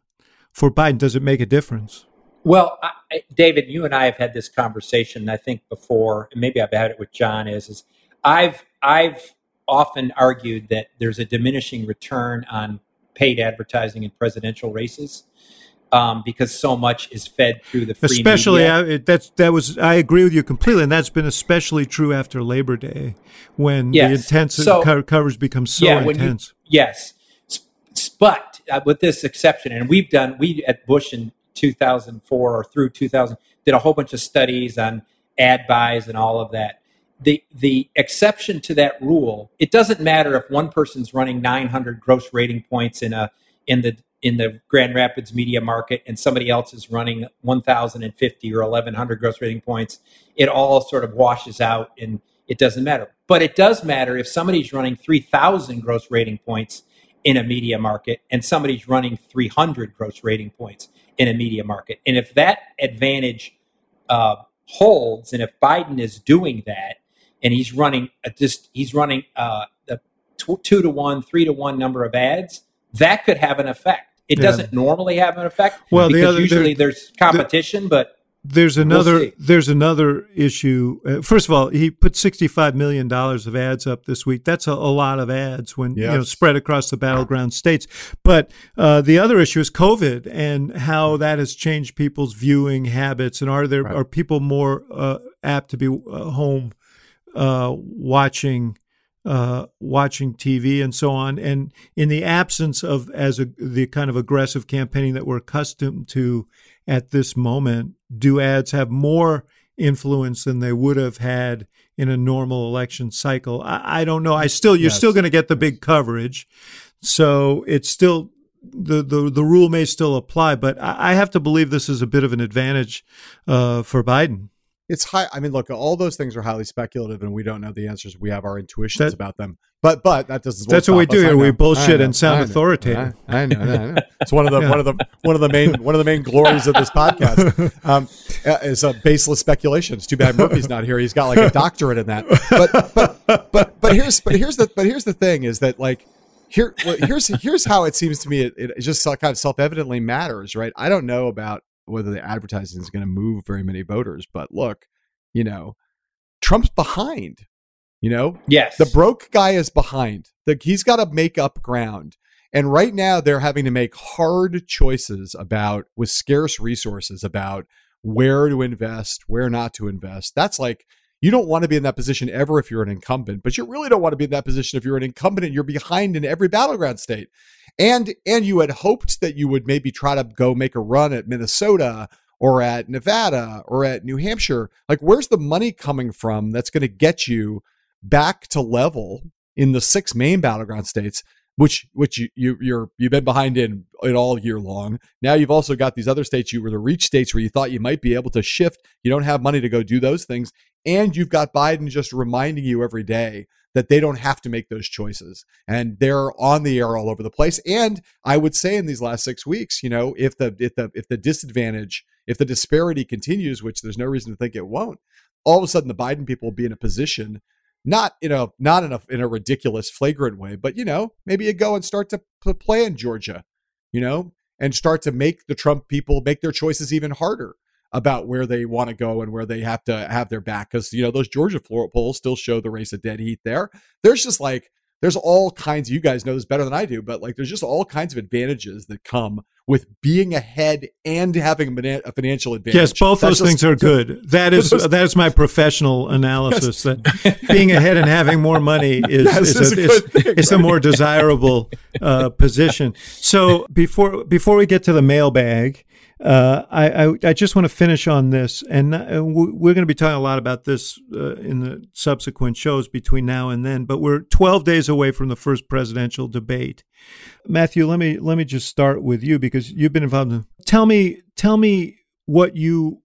for Biden? Does it make a difference? Well, I, David, you and I have had this conversation. I think before, and maybe I've had it with John. Is is I've I've often argued that there's a diminishing return on paid advertising in presidential races um, because so much is fed through the free especially media. I, that's that was I agree with you completely, and that's been especially true after Labor Day when yes. the intense so, co- coverage becomes so yeah, intense. You, yes, but uh, with this exception, and we've done we at Bush in 2004 or through 2000 did a whole bunch of studies on ad buys and all of that. The the exception to that rule, it doesn't matter if one person's running 900 gross rating points in a in the in the Grand Rapids media market and somebody else is running 1050 or 1100 gross rating points, it all sort of washes out and it doesn't matter. But it does matter if somebody's running 3000 gross rating points in a media market and somebody's running 300 gross rating points in a media market. And if that advantage uh, holds, and if Biden is doing that, and he's running a, just he's running uh, the two to one, three to one number of ads, that could have an effect. It yeah. doesn't normally have an effect well, because the other, usually there's competition, the, but there's another we'll there's another issue. Uh, first of all, he put 65 million dollars of ads up this week. That's a, a lot of ads when yes. you know spread across the battleground states. But uh, the other issue is COVID and how that has changed people's viewing habits. And are there right. are people more uh, apt to be uh, home uh, watching uh, watching TV and so on. And in the absence of as a, the kind of aggressive campaigning that we're accustomed to at this moment, do ads have more influence than they would have had in a normal election cycle? I, I don't know. I still you're yes. still going to get the big coverage, so it's still the, the the rule may still apply, but I, I have to believe this is a bit of an advantage uh, for Biden it's high. I mean, look, all those things are highly speculative, and we don't know the answers. We have our intuitions that, about them, but but that doesn't. That's what we do here. We bullshit and sound I authoritative. I, I, know, I, know, It's one of the yeah. one of the one of the main one of the main glories of this podcast um, uh, is a baseless speculation. It's too bad Murphy's not here. He's got like a doctorate in that. But but but but here's but here's the but here's the thing is that like here well, here's here's how it seems to me it, it just kind of self evidently matters, right? I don't know about whether the advertising is going to move very many voters. But look, you know, Trump's behind. You know, yes, the broke guy is behind. The, he's got to make up ground. And right now, they're having to make hard choices about, with scarce resources, about where to invest, where not to invest. That's like you don't want to be in that position ever if you're an incumbent, but you really don't want to be in that position if you're an incumbent and you're behind in every battleground state. And and you had hoped that you would maybe try to go make a run at Minnesota or at Nevada or at New Hampshire. Like where's the money coming from that's going to get you back to level in the six main battleground states? which which you, you you're you've been behind in it all year long. Now you've also got these other states you were the reach states where you thought you might be able to shift. You don't have money to go do those things, and you've got Biden just reminding you every day that they don't have to make those choices, and they're on the air all over the place. And I would say in these last six weeks, you know, if the if the if the disadvantage, if the disparity continues, which there's no reason to think it won't, all of a sudden the Biden people will be in a position not in a not in a in a ridiculous flagrant way, but you know, maybe you go and start to play in Georgia, you know, and start to make the Trump people make their choices even harder about where they want to go and where they have to have their back because you know those Georgia floor polls still show the race of dead heat there. There's just like there's all kinds. You guys know this better than I do, but like there's just all kinds of advantages that come with being ahead and having a financial advantage. Yes, both That's those just, things are good. That is that is my professional analysis. Yes. That being ahead and having more money is, is, is, a, a is, thing, is right? a more desirable uh, position. So before before we get to the mailbag, uh, I, I, I just want to finish on this, and uh, we're going to be talking a lot about this uh, in the subsequent shows between now and then. But we're 12 days away from the first presidential debate. Matthew, let me let me just start with you because you've been involved. In, tell me tell me what you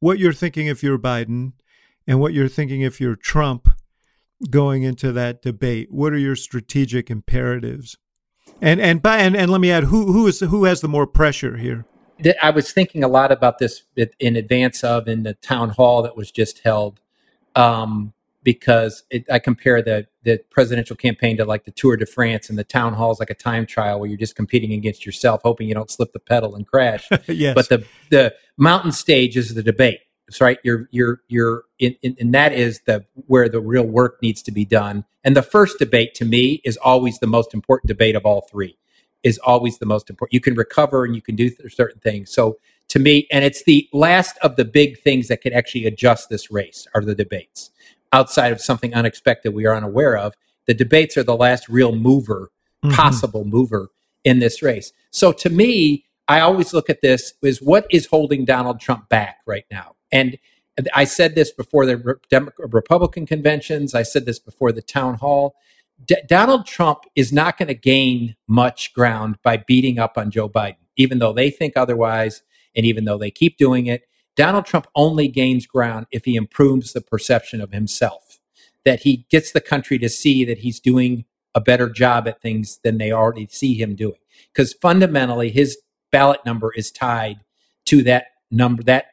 what you're thinking if you're Biden, and what you're thinking if you're Trump going into that debate. What are your strategic imperatives? And and by and, and let me add who who is who has the more pressure here? I was thinking a lot about this in advance of in the town hall that was just held, um, because it, I compare the the presidential campaign to like the Tour de France, and the town hall is like a time trial where you're just competing against yourself, hoping you don't slip the pedal and crash. yes. But the the mountain stage is the debate. That's right. You're you're you're in, in, and that is the where the real work needs to be done. And the first debate to me is always the most important debate of all three is always the most important. You can recover and you can do certain things. So to me, and it's the last of the big things that could actually adjust this race are the debates. Outside of something unexpected we are unaware of, the debates are the last real mover, mm-hmm. possible mover in this race. So to me, I always look at this is what is holding Donald Trump back right now. And I said this before the Republican conventions. I said this before the town hall. D- Donald Trump is not going to gain much ground by beating up on Joe Biden, even though they think otherwise, and even though they keep doing it. Donald Trump only gains ground if he improves the perception of himself, that he gets the country to see that he's doing a better job at things than they already see him doing. Because fundamentally, his ballot number is tied to that number, that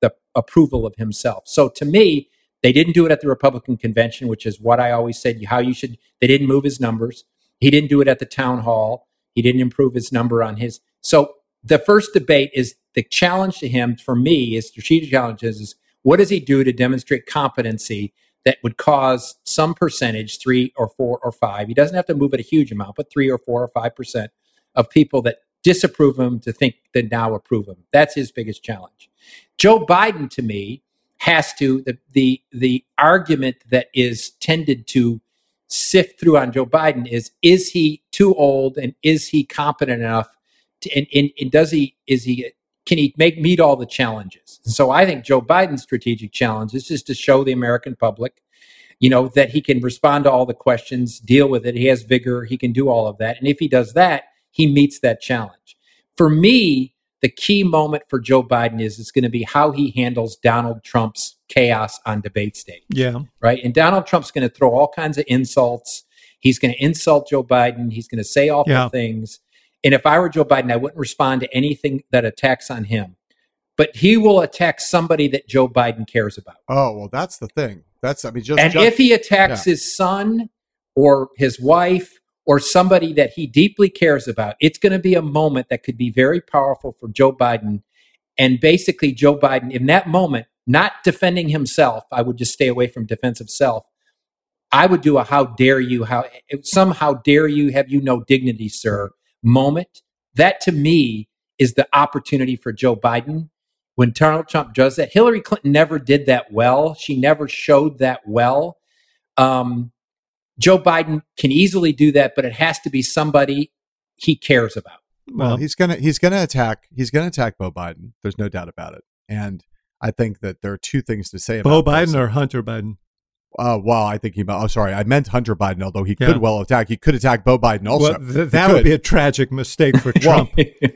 the approval of himself. So to me, they didn't do it at the Republican convention, which is what I always said how you should. They didn't move his numbers. He didn't do it at the town hall. He didn't improve his number on his. So the first debate is the challenge to him for me is strategic challenges is what does he do to demonstrate competency that would cause some percentage, three or four or five. He doesn't have to move it a huge amount, but three or four or five percent of people that disapprove him to think that now approve him. That's his biggest challenge. Joe Biden, to me, has to the the the argument that is tended to sift through on Joe Biden is is he too old and is he competent enough to, and, and, and does he is he can he make meet all the challenges? So I think Joe Biden's strategic challenge is just to show the American public, you know, that he can respond to all the questions, deal with it. He has vigor. He can do all of that. And if he does that, he meets that challenge. For me, the key moment for Joe Biden is is going to be how he handles Donald Trump's chaos on debate stage. Yeah. Right. And Donald Trump's going to throw all kinds of insults. He's going to insult Joe Biden. He's going to say awful Yeah. things. And if I were Joe Biden, I wouldn't respond to anything that attacks on him. But he will attack somebody that Joe Biden cares about. Oh well, that's the thing. That's I mean, just and just- if he attacks his son or his wife or somebody that he deeply cares about, it's going to be a moment that could be very powerful for Joe Biden. And basically, Joe Biden, in that moment, not defending himself, I would just stay away from defensive self. I would do a how dare you, how some how dare you, have you no dignity, sir moment. That to me is the opportunity for Joe Biden when Donald Trump does that. Hillary Clinton never did that well. She never showed that well. Um, Joe Biden can easily do that, but it has to be somebody he cares about. well, Well, he's gonna he's gonna attack he's gonna attack Bo Biden. There's no doubt about it. And I think that there are two things to say about Bo about Biden this. or Hunter Biden? Uh, well, I think he. Oh, sorry, I meant Hunter Biden. Although he Yeah. could well attack, he could attack Bo Biden also. well, th- that would be a tragic mistake for Trump.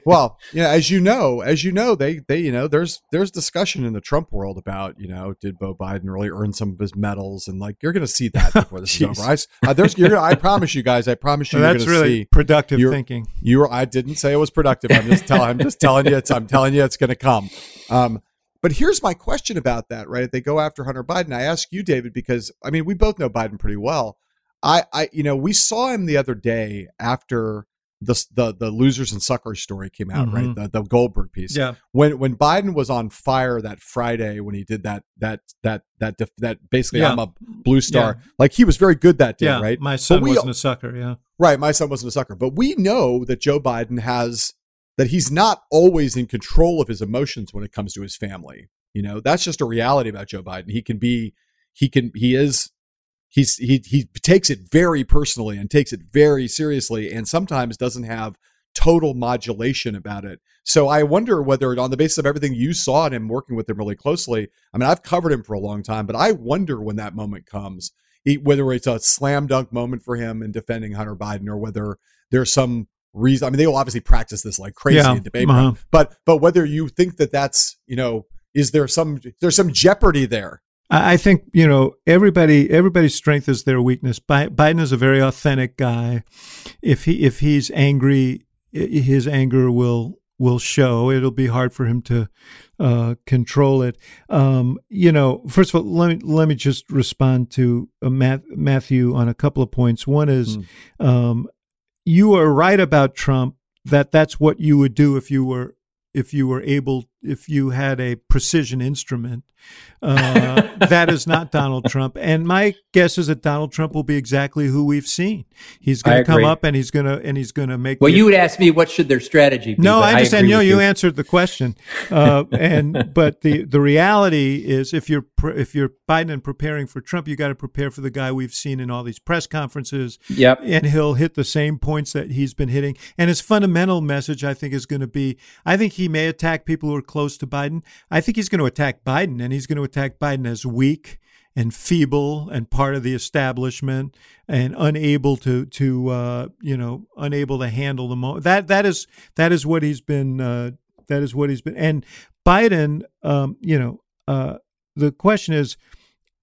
well, yeah, as you know, as you know, they they you know, there's there's discussion in the Trump world about you know, did Bo Biden really earn some of his medals, and like you're going to see that before this is over. I, uh, there's, you're I promise you guys, I promise you, you're That's going to really see. productive you're- thinking. You were, I didn't say it was productive. I'm just telling. I'm just telling you. It's. I'm telling you, it's going to come. Um, but here's my question about that. Right? They go after Hunter Biden. I ask you, David, because I mean, we both know Biden pretty well. I, I, you know, we saw him the other day after the the the losers and suckers story came out. Right? Mhm. The the Goldberg piece. Yeah. When when Biden was on fire that Friday when he did that that that that def- that basically Yeah. I'm a blue star. Yeah. Like he was very good that day. Yeah. Right? My son we- wasn't a sucker. Yeah. Right, my son wasn't a sucker, but we know that Joe Biden has that he's not always in control of his emotions when it comes to his family. You know, that's just a reality about Joe Biden. He can be he can he is he's he he takes it very personally and takes it very seriously and sometimes doesn't have total modulation about it. So I wonder whether on the basis of everything you saw in him working with him really closely, I mean I've covered him for a long time, but I wonder when that moment comes he, whether it's a slam dunk moment for him in defending Hunter Biden or whether there's some reason. I mean, they will obviously practice this like crazy Yeah, in debate, uh-huh. but but whether you think that that's you know is there some there's some jeopardy there? I think you know everybody. Everybody's strength is their weakness. Biden is a very authentic guy. If he if he's angry, his anger will will show. It'll be hard for him to uh, control it. Um, you know, first of all, let me let me just respond to uh, Matt, Matthew on a couple of points. One is, um, you are right about Trump. That that's what you would do if you were if you were able if you had a precision instrument. Uh, that is not Donald Trump. And my guess is that Donald Trump will be exactly who we've seen. He's going to come up and he's going to and he's going to make. Well, the- you would ask me what should their strategy be. no, I understand. agree You know, you answered the question, uh, and but the the reality is, if you're if you're Biden and preparing for Trump, you got to prepare for the guy we've seen in all these press conferences. Yep. and he'll hit the same points that he's been hitting. And his fundamental message, I think, is going to be: I think he may attack people who are close to Biden. I think he's going to attack Biden, and he's going to attack Biden as weak and feeble and part of the establishment and unable to to uh, you know unable to handle the moment. That that is that is what he's been. Uh, that is what he's been. And Biden, um, you know, uh, the question is.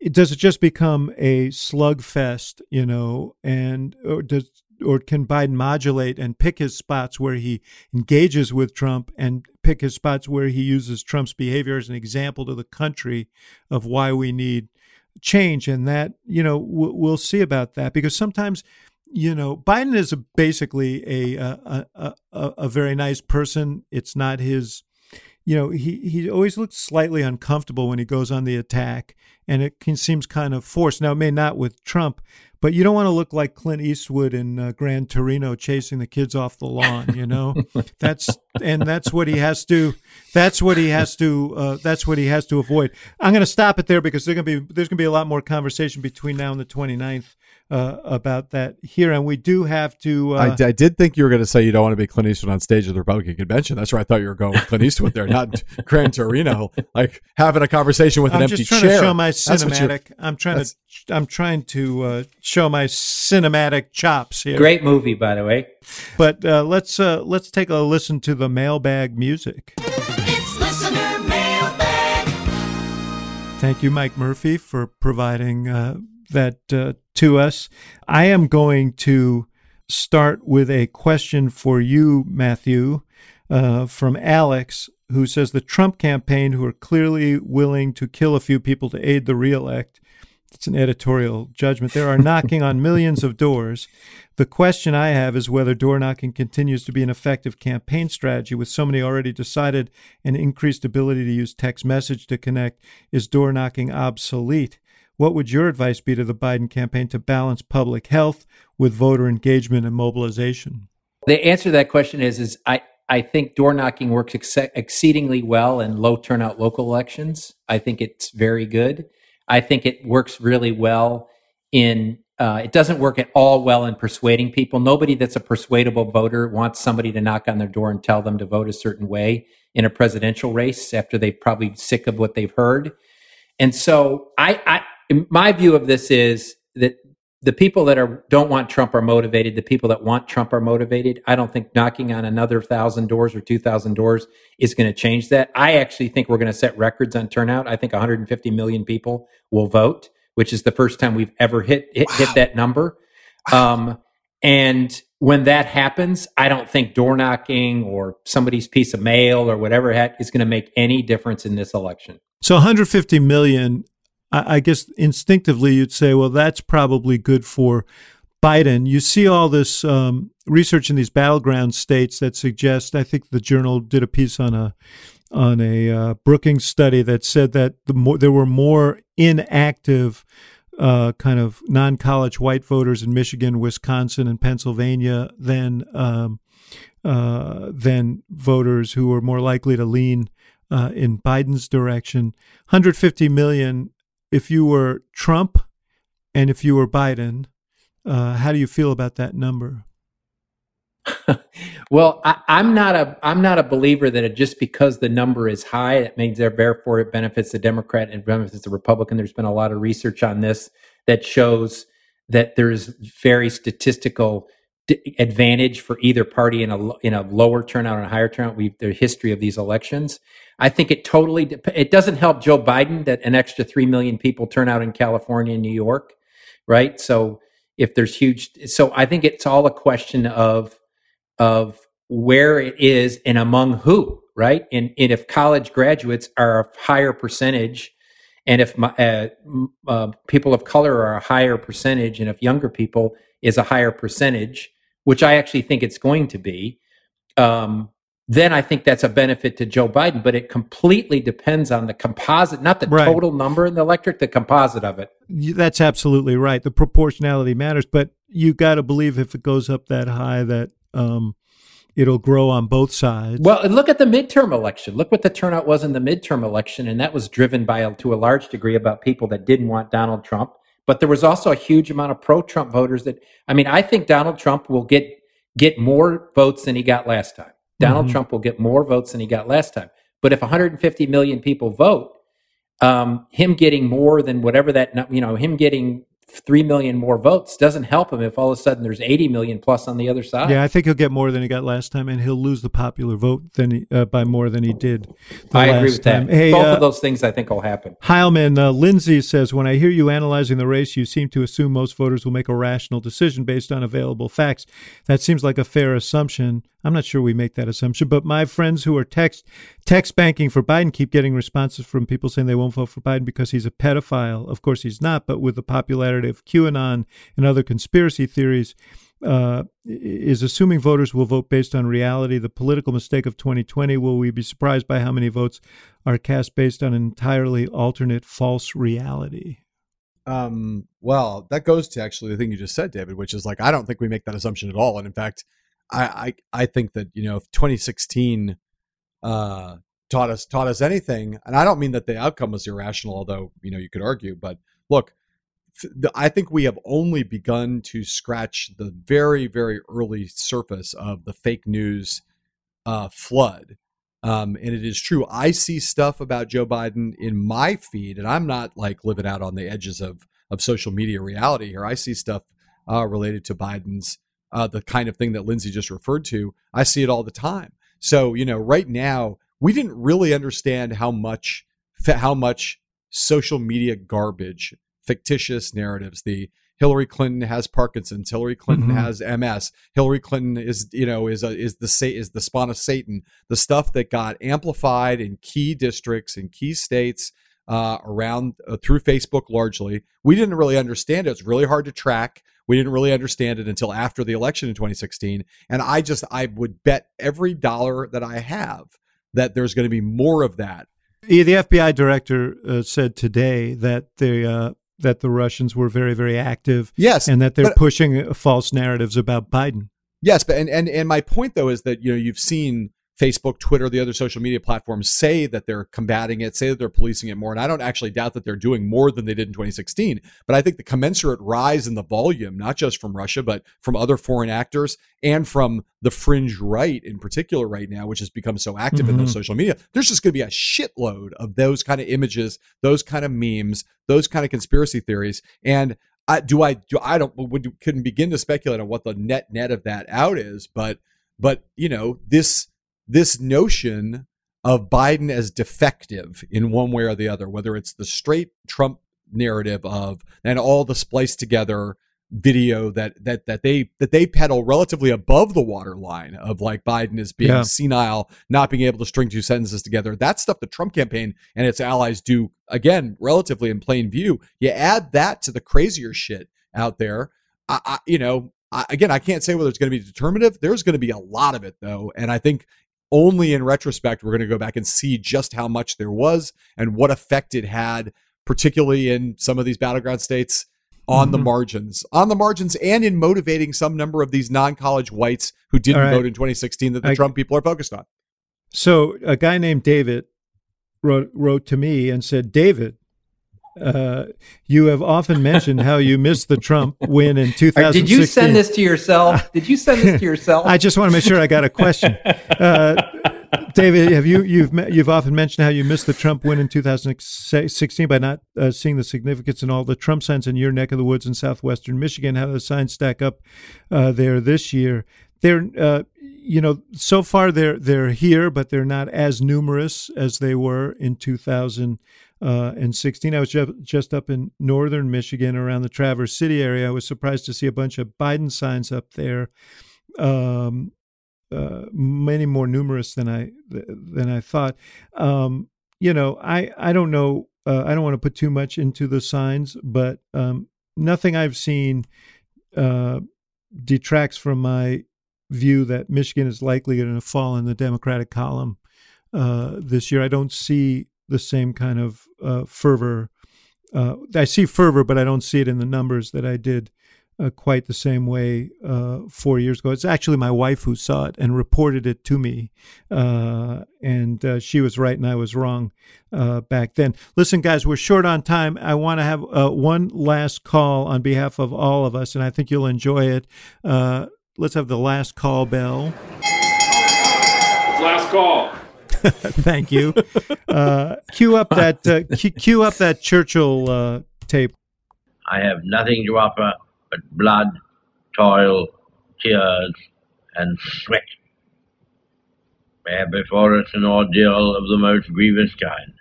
Does it just become a slugfest, you know, and does or can Biden modulate and pick his spots where he engages with Trump and pick his spots where he uses Trump's behavior as an example to the country of why we need change? And that, you know, we'll, see about that because sometimes, you know, Biden is basically a, a, a, a, a very nice person. It's not his you know, he, he always looks slightly uncomfortable when he goes on the attack, and it can, seems kind of forced. Now, it may not with Trump, but you don't want to look like Clint Eastwood in uh, Gran Torino chasing the kids off the lawn. You know, that's and that's what he has to. That's what he has to. Uh, that's what he has to avoid. I'm going to stop it there because there's going to be there's going to be a lot more conversation between now and the 29th uh, about that here, and we do have to. Uh, I, I, did think you were going to say you don't want to be Clint Eastwood on stage at the Republican convention. That's where I thought you were going with Clint Eastwood there, not Grand Torino, like having a conversation with I'm an empty chair. I'm just trying to show my cinematic. I'm trying to. I'm trying to uh, show my cinematic chops here. Great movie, by the way. But uh, let's uh, let's take a listen to the mailbag music. It's listener mailbag. Thank you, Mike Murphy, for providing uh, that uh, to us. I am going to start with a question for you, Matthew, uh, from Alex, who says the Trump campaign, who are clearly willing to kill a few people to aid the reelect, it's an editorial judgment. There are knocking on millions of doors. The question I have is whether door knocking continues to be an effective campaign strategy with so many already decided and increased ability to use text message to connect. Is door knocking obsolete? What would your advice be to the Biden campaign to balance public health with voter engagement and mobilization? The answer to that question is is I I think door knocking works ex- exceedingly well in low turnout local elections. I think it's very good. I think it works really well in uh, it doesn't work at all well in persuading people. Nobody that's a persuadable voter wants somebody to knock on their door and tell them to vote a certain way in a presidential race after they've probably sick of what they've heard. And so I, I my view of this is that the people that are don't want Trump are motivated. The people that want Trump are motivated. I don't think knocking on another thousand doors or two thousand doors is going to change that. I actually think we're going to set records on turnout. I think 150 million people will vote, which is the first time we've ever hit hit, wow. hit that number. Wow. Um, and when that happens, I don't think door knocking or somebody's piece of mail or whatever is going to make any difference in this election. So 150 million I, I guess instinctively you'd say, well, that's probably good for Biden. You see all this um, research in these battleground states that suggest. I think the Journal did a piece on a on a uh, Brookings study that said that the more, there were more inactive uh, kind of non-college white voters in Michigan, Wisconsin, and Pennsylvania than um, uh, than voters who were more likely to lean uh, in Biden's direction. 150 million if you were Trump and if you were Biden, uh, how do you feel about that number? well, I, am not a I'm not a believer that it, just because the number is high, it means therefore it benefits the Democrat and benefits the Republican. There's been a lot of research on this that shows that there's very statistical advantage for either party in a in a lower turnout and a higher turnout. We've the history of these elections. I think it totally it doesn't help Joe Biden that an extra three million people turn out in California and New York, right? So if there's huge, so I think it's all a question of of where it is and among who, right? And, and if college graduates are a higher percentage, and if my, uh, uh, people of color are a higher percentage, and if younger people is a higher percentage, which I actually think it's going to be, um, then I think that's a benefit to Joe Biden. But it completely depends on the composite, not the right. total number in the electorate, the composite of it. That's absolutely right. The proportionality matters, but you've got to believe if it goes up that high that um, it'll grow on both sides. Well, look at the midterm election. Look what the turnout was in the midterm election, and that was driven by, to a large degree, about people that didn't want Donald Trump but there was also a huge amount of pro-Trump voters that I mean, I think Donald Trump will get get more votes than he got last time. Donald mm-hmm. Trump will get more votes than he got last time. But if 150 million people vote, um, him getting more than whatever that you know, him getting 3 million more votes doesn't help him if all of a sudden there's 80 million plus on the other side. Yeah, I think he'll get more than he got last time, and he'll lose the popular vote than he, uh, by more than he did. I agree with time. that. Hey, Both uh, of those things I think will happen. Heilemann, uh, Lindsay says, When I hear you analyzing the race, you seem to assume most voters will make a rational decision based on available facts. That seems like a fair assumption. I'm not sure we make that assumption, but my friends who are text text banking for Biden keep getting responses from people saying they won't vote for Biden because he's a pedophile. Of course, he's not, but with the popularity of QAnon and other conspiracy theories, uh, is assuming voters will vote based on reality. The political mistake of 2020. Will we be surprised by how many votes are cast based on an entirely alternate false reality? Um, well, that goes to actually the thing you just said, David, which is like I don't think we make that assumption at all. And in fact, I I, I think that you know if 2016 uh, taught us taught us anything, and I don't mean that the outcome was irrational, although you know you could argue. But look, I think we have only begun to scratch the very very early surface of the fake news uh, flood. Um, and it is true. I see stuff about Joe Biden in my feed, and I'm not like living out on the edges of of social media reality here. I see stuff uh, related to Biden's uh, the kind of thing that Lindsay just referred to. I see it all the time. So you know, right now we didn't really understand how much how much social media garbage, fictitious narratives, the Hillary Clinton has Parkinson's. Hillary Clinton Mhm. has MS. Hillary Clinton is, you know, is a, is the is the spawn of Satan. The stuff that got amplified in key districts in key states uh, around uh, through Facebook largely. We didn't really understand it. It's really hard to track. We didn't really understand it until after the election in 2016. And I just I would bet every dollar that I have that there's going to be more of that. Yeah, the FBI director uh, said today that the uh, that the Russians were very very active. Yes, and that they're but- pushing false narratives about Biden. Yes, but and, and and my point though is that you know you've seen Facebook, Twitter, the other social media platforms say that they're combating it, say that they're policing it more, and I don't actually doubt that they're doing more than they did in 2016. But I think the commensurate rise in the volume, not just from Russia, but from other foreign actors and from the fringe right in particular right now, which has become so active in those Mhm. social media, there's just going to be a shitload of those kind of images, those kind of memes, those kind of conspiracy theories, and I, do I do I don't would couldn't begin to speculate on what the net net of that out is, but but you know this this notion of Biden as defective in one way or the other, whether it's the straight Trump narrative of and all the spliced together video that that that they that they peddle relatively above the waterline of like Biden as being Yeah. senile, not being able to string two sentences together. That's stuff the Trump campaign and its allies do again relatively in plain view. You add that to the crazier shit out there. I, I you know, I, again, I can't say whether it's going to be determinative. There's going to be a lot of it though, and I think only in retrospect we're going to go back and see just how much there was and what effect it had, particularly in some of these battleground states on the Mhm. margins, on the margins, and in motivating some number of these non-college whites who didn't right. vote in 2016 that the I- Trump people are focused on. So a guy named David wrote wrote to me and said, David. Uh, you have often mentioned how you missed the Trump win in 2016. Did you send this to yourself? Did you send this to yourself? I just want to make sure I got a question. Uh, David, have you you've you've often mentioned how you missed the Trump win in 2016 by not uh, seeing the significance in all the Trump signs in your neck of the woods in southwestern Michigan? How do the signs stack up uh, there this year? They're uh, you know so far they're they're here, but they're not as numerous as they were in 2016. I was just, just up in northern Michigan around the Traverse City area. I was surprised to see a bunch of Biden signs up there. Um, uh, many more numerous than I than I thought. Um, you know, I I don't know. Uh, I don't want to put too much into the signs, but um, nothing I've seen uh, detracts from my view that Michigan is likely going to fall in the Democratic column uh, this year. I don't see the same kind of uh, fervor. Uh, I see fervor, but I don't see it in the numbers that I did uh, quite the same way uh, four years ago. It's actually my wife who saw it and reported it to me, uh, and she was right and I was wrong back then. Listen, guys, we're short on time. I want to have one last call on behalf of all of us, and I think you'll enjoy it. Let's have the last call bell. Last call. Thank you. Uh, cue up that uh, cue, cue up that Churchill uh, tape. I have nothing to offer but blood, toil, tears, and sweat. We have before us an ordeal of the most grievous kind.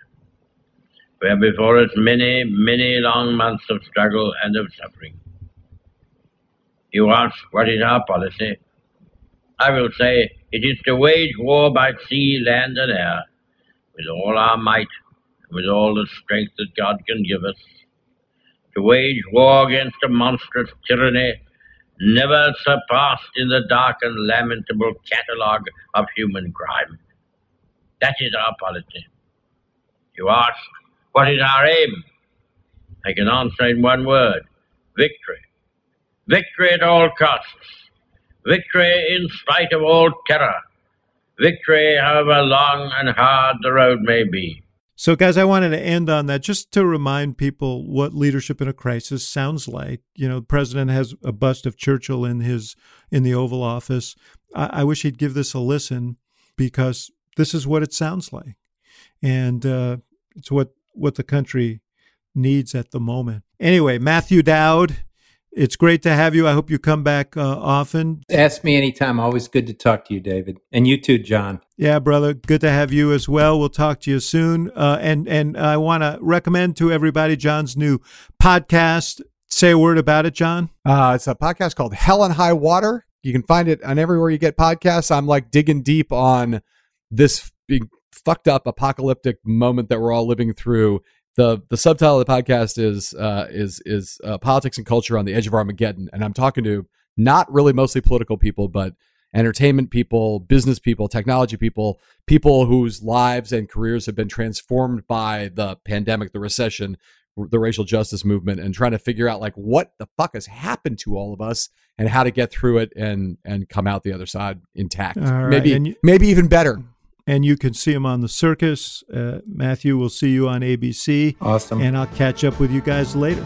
We have before us many, many long months of struggle and of suffering. You ask, what is our policy? I will say, it is to wage war by sea, land, and air, with all our might, and with all the strength that God can give us, to wage war against a monstrous tyranny never surpassed in the dark and lamentable catalogue of human crime. That is our policy. You ask, what is our aim? I can answer in one word victory. Victory at all costs. Victory in spite of all terror. Victory, however long and hard the road may be. So, guys, I wanted to end on that just to remind people what leadership in a crisis sounds like. You know, the president has a bust of Churchill in his in the Oval Office. I, I wish he'd give this a listen because this is what it sounds like, and uh, it's what what the country needs at the moment. Anyway, Matthew Dowd, it's great to have you. I hope you come back uh, often. Ask me anytime. Always good to talk to you, David, and you too, John. Yeah, brother. Good to have you as well. We'll talk to you soon. Uh, and and I want to recommend to everybody John's new podcast. Say a word about it, John. Uh, it's a podcast called Hell and High Water. You can find it on everywhere you get podcasts. I'm like digging deep on this big fucked up apocalyptic moment that we're all living through. The the subtitle of the podcast is uh, is is uh, politics and culture on the edge of Armageddon, and I'm talking to not really mostly political people, but entertainment people, business people, technology people, people whose lives and careers have been transformed by the pandemic, the recession, the racial justice movement, and trying to figure out like what the fuck has happened to all of us and how to get through it and and come out the other side intact. Right, Maybe you- maybe even better. And you can see him on the circus. Uh, Matthew will see you on ABC. Awesome. And I'll catch up with you guys later.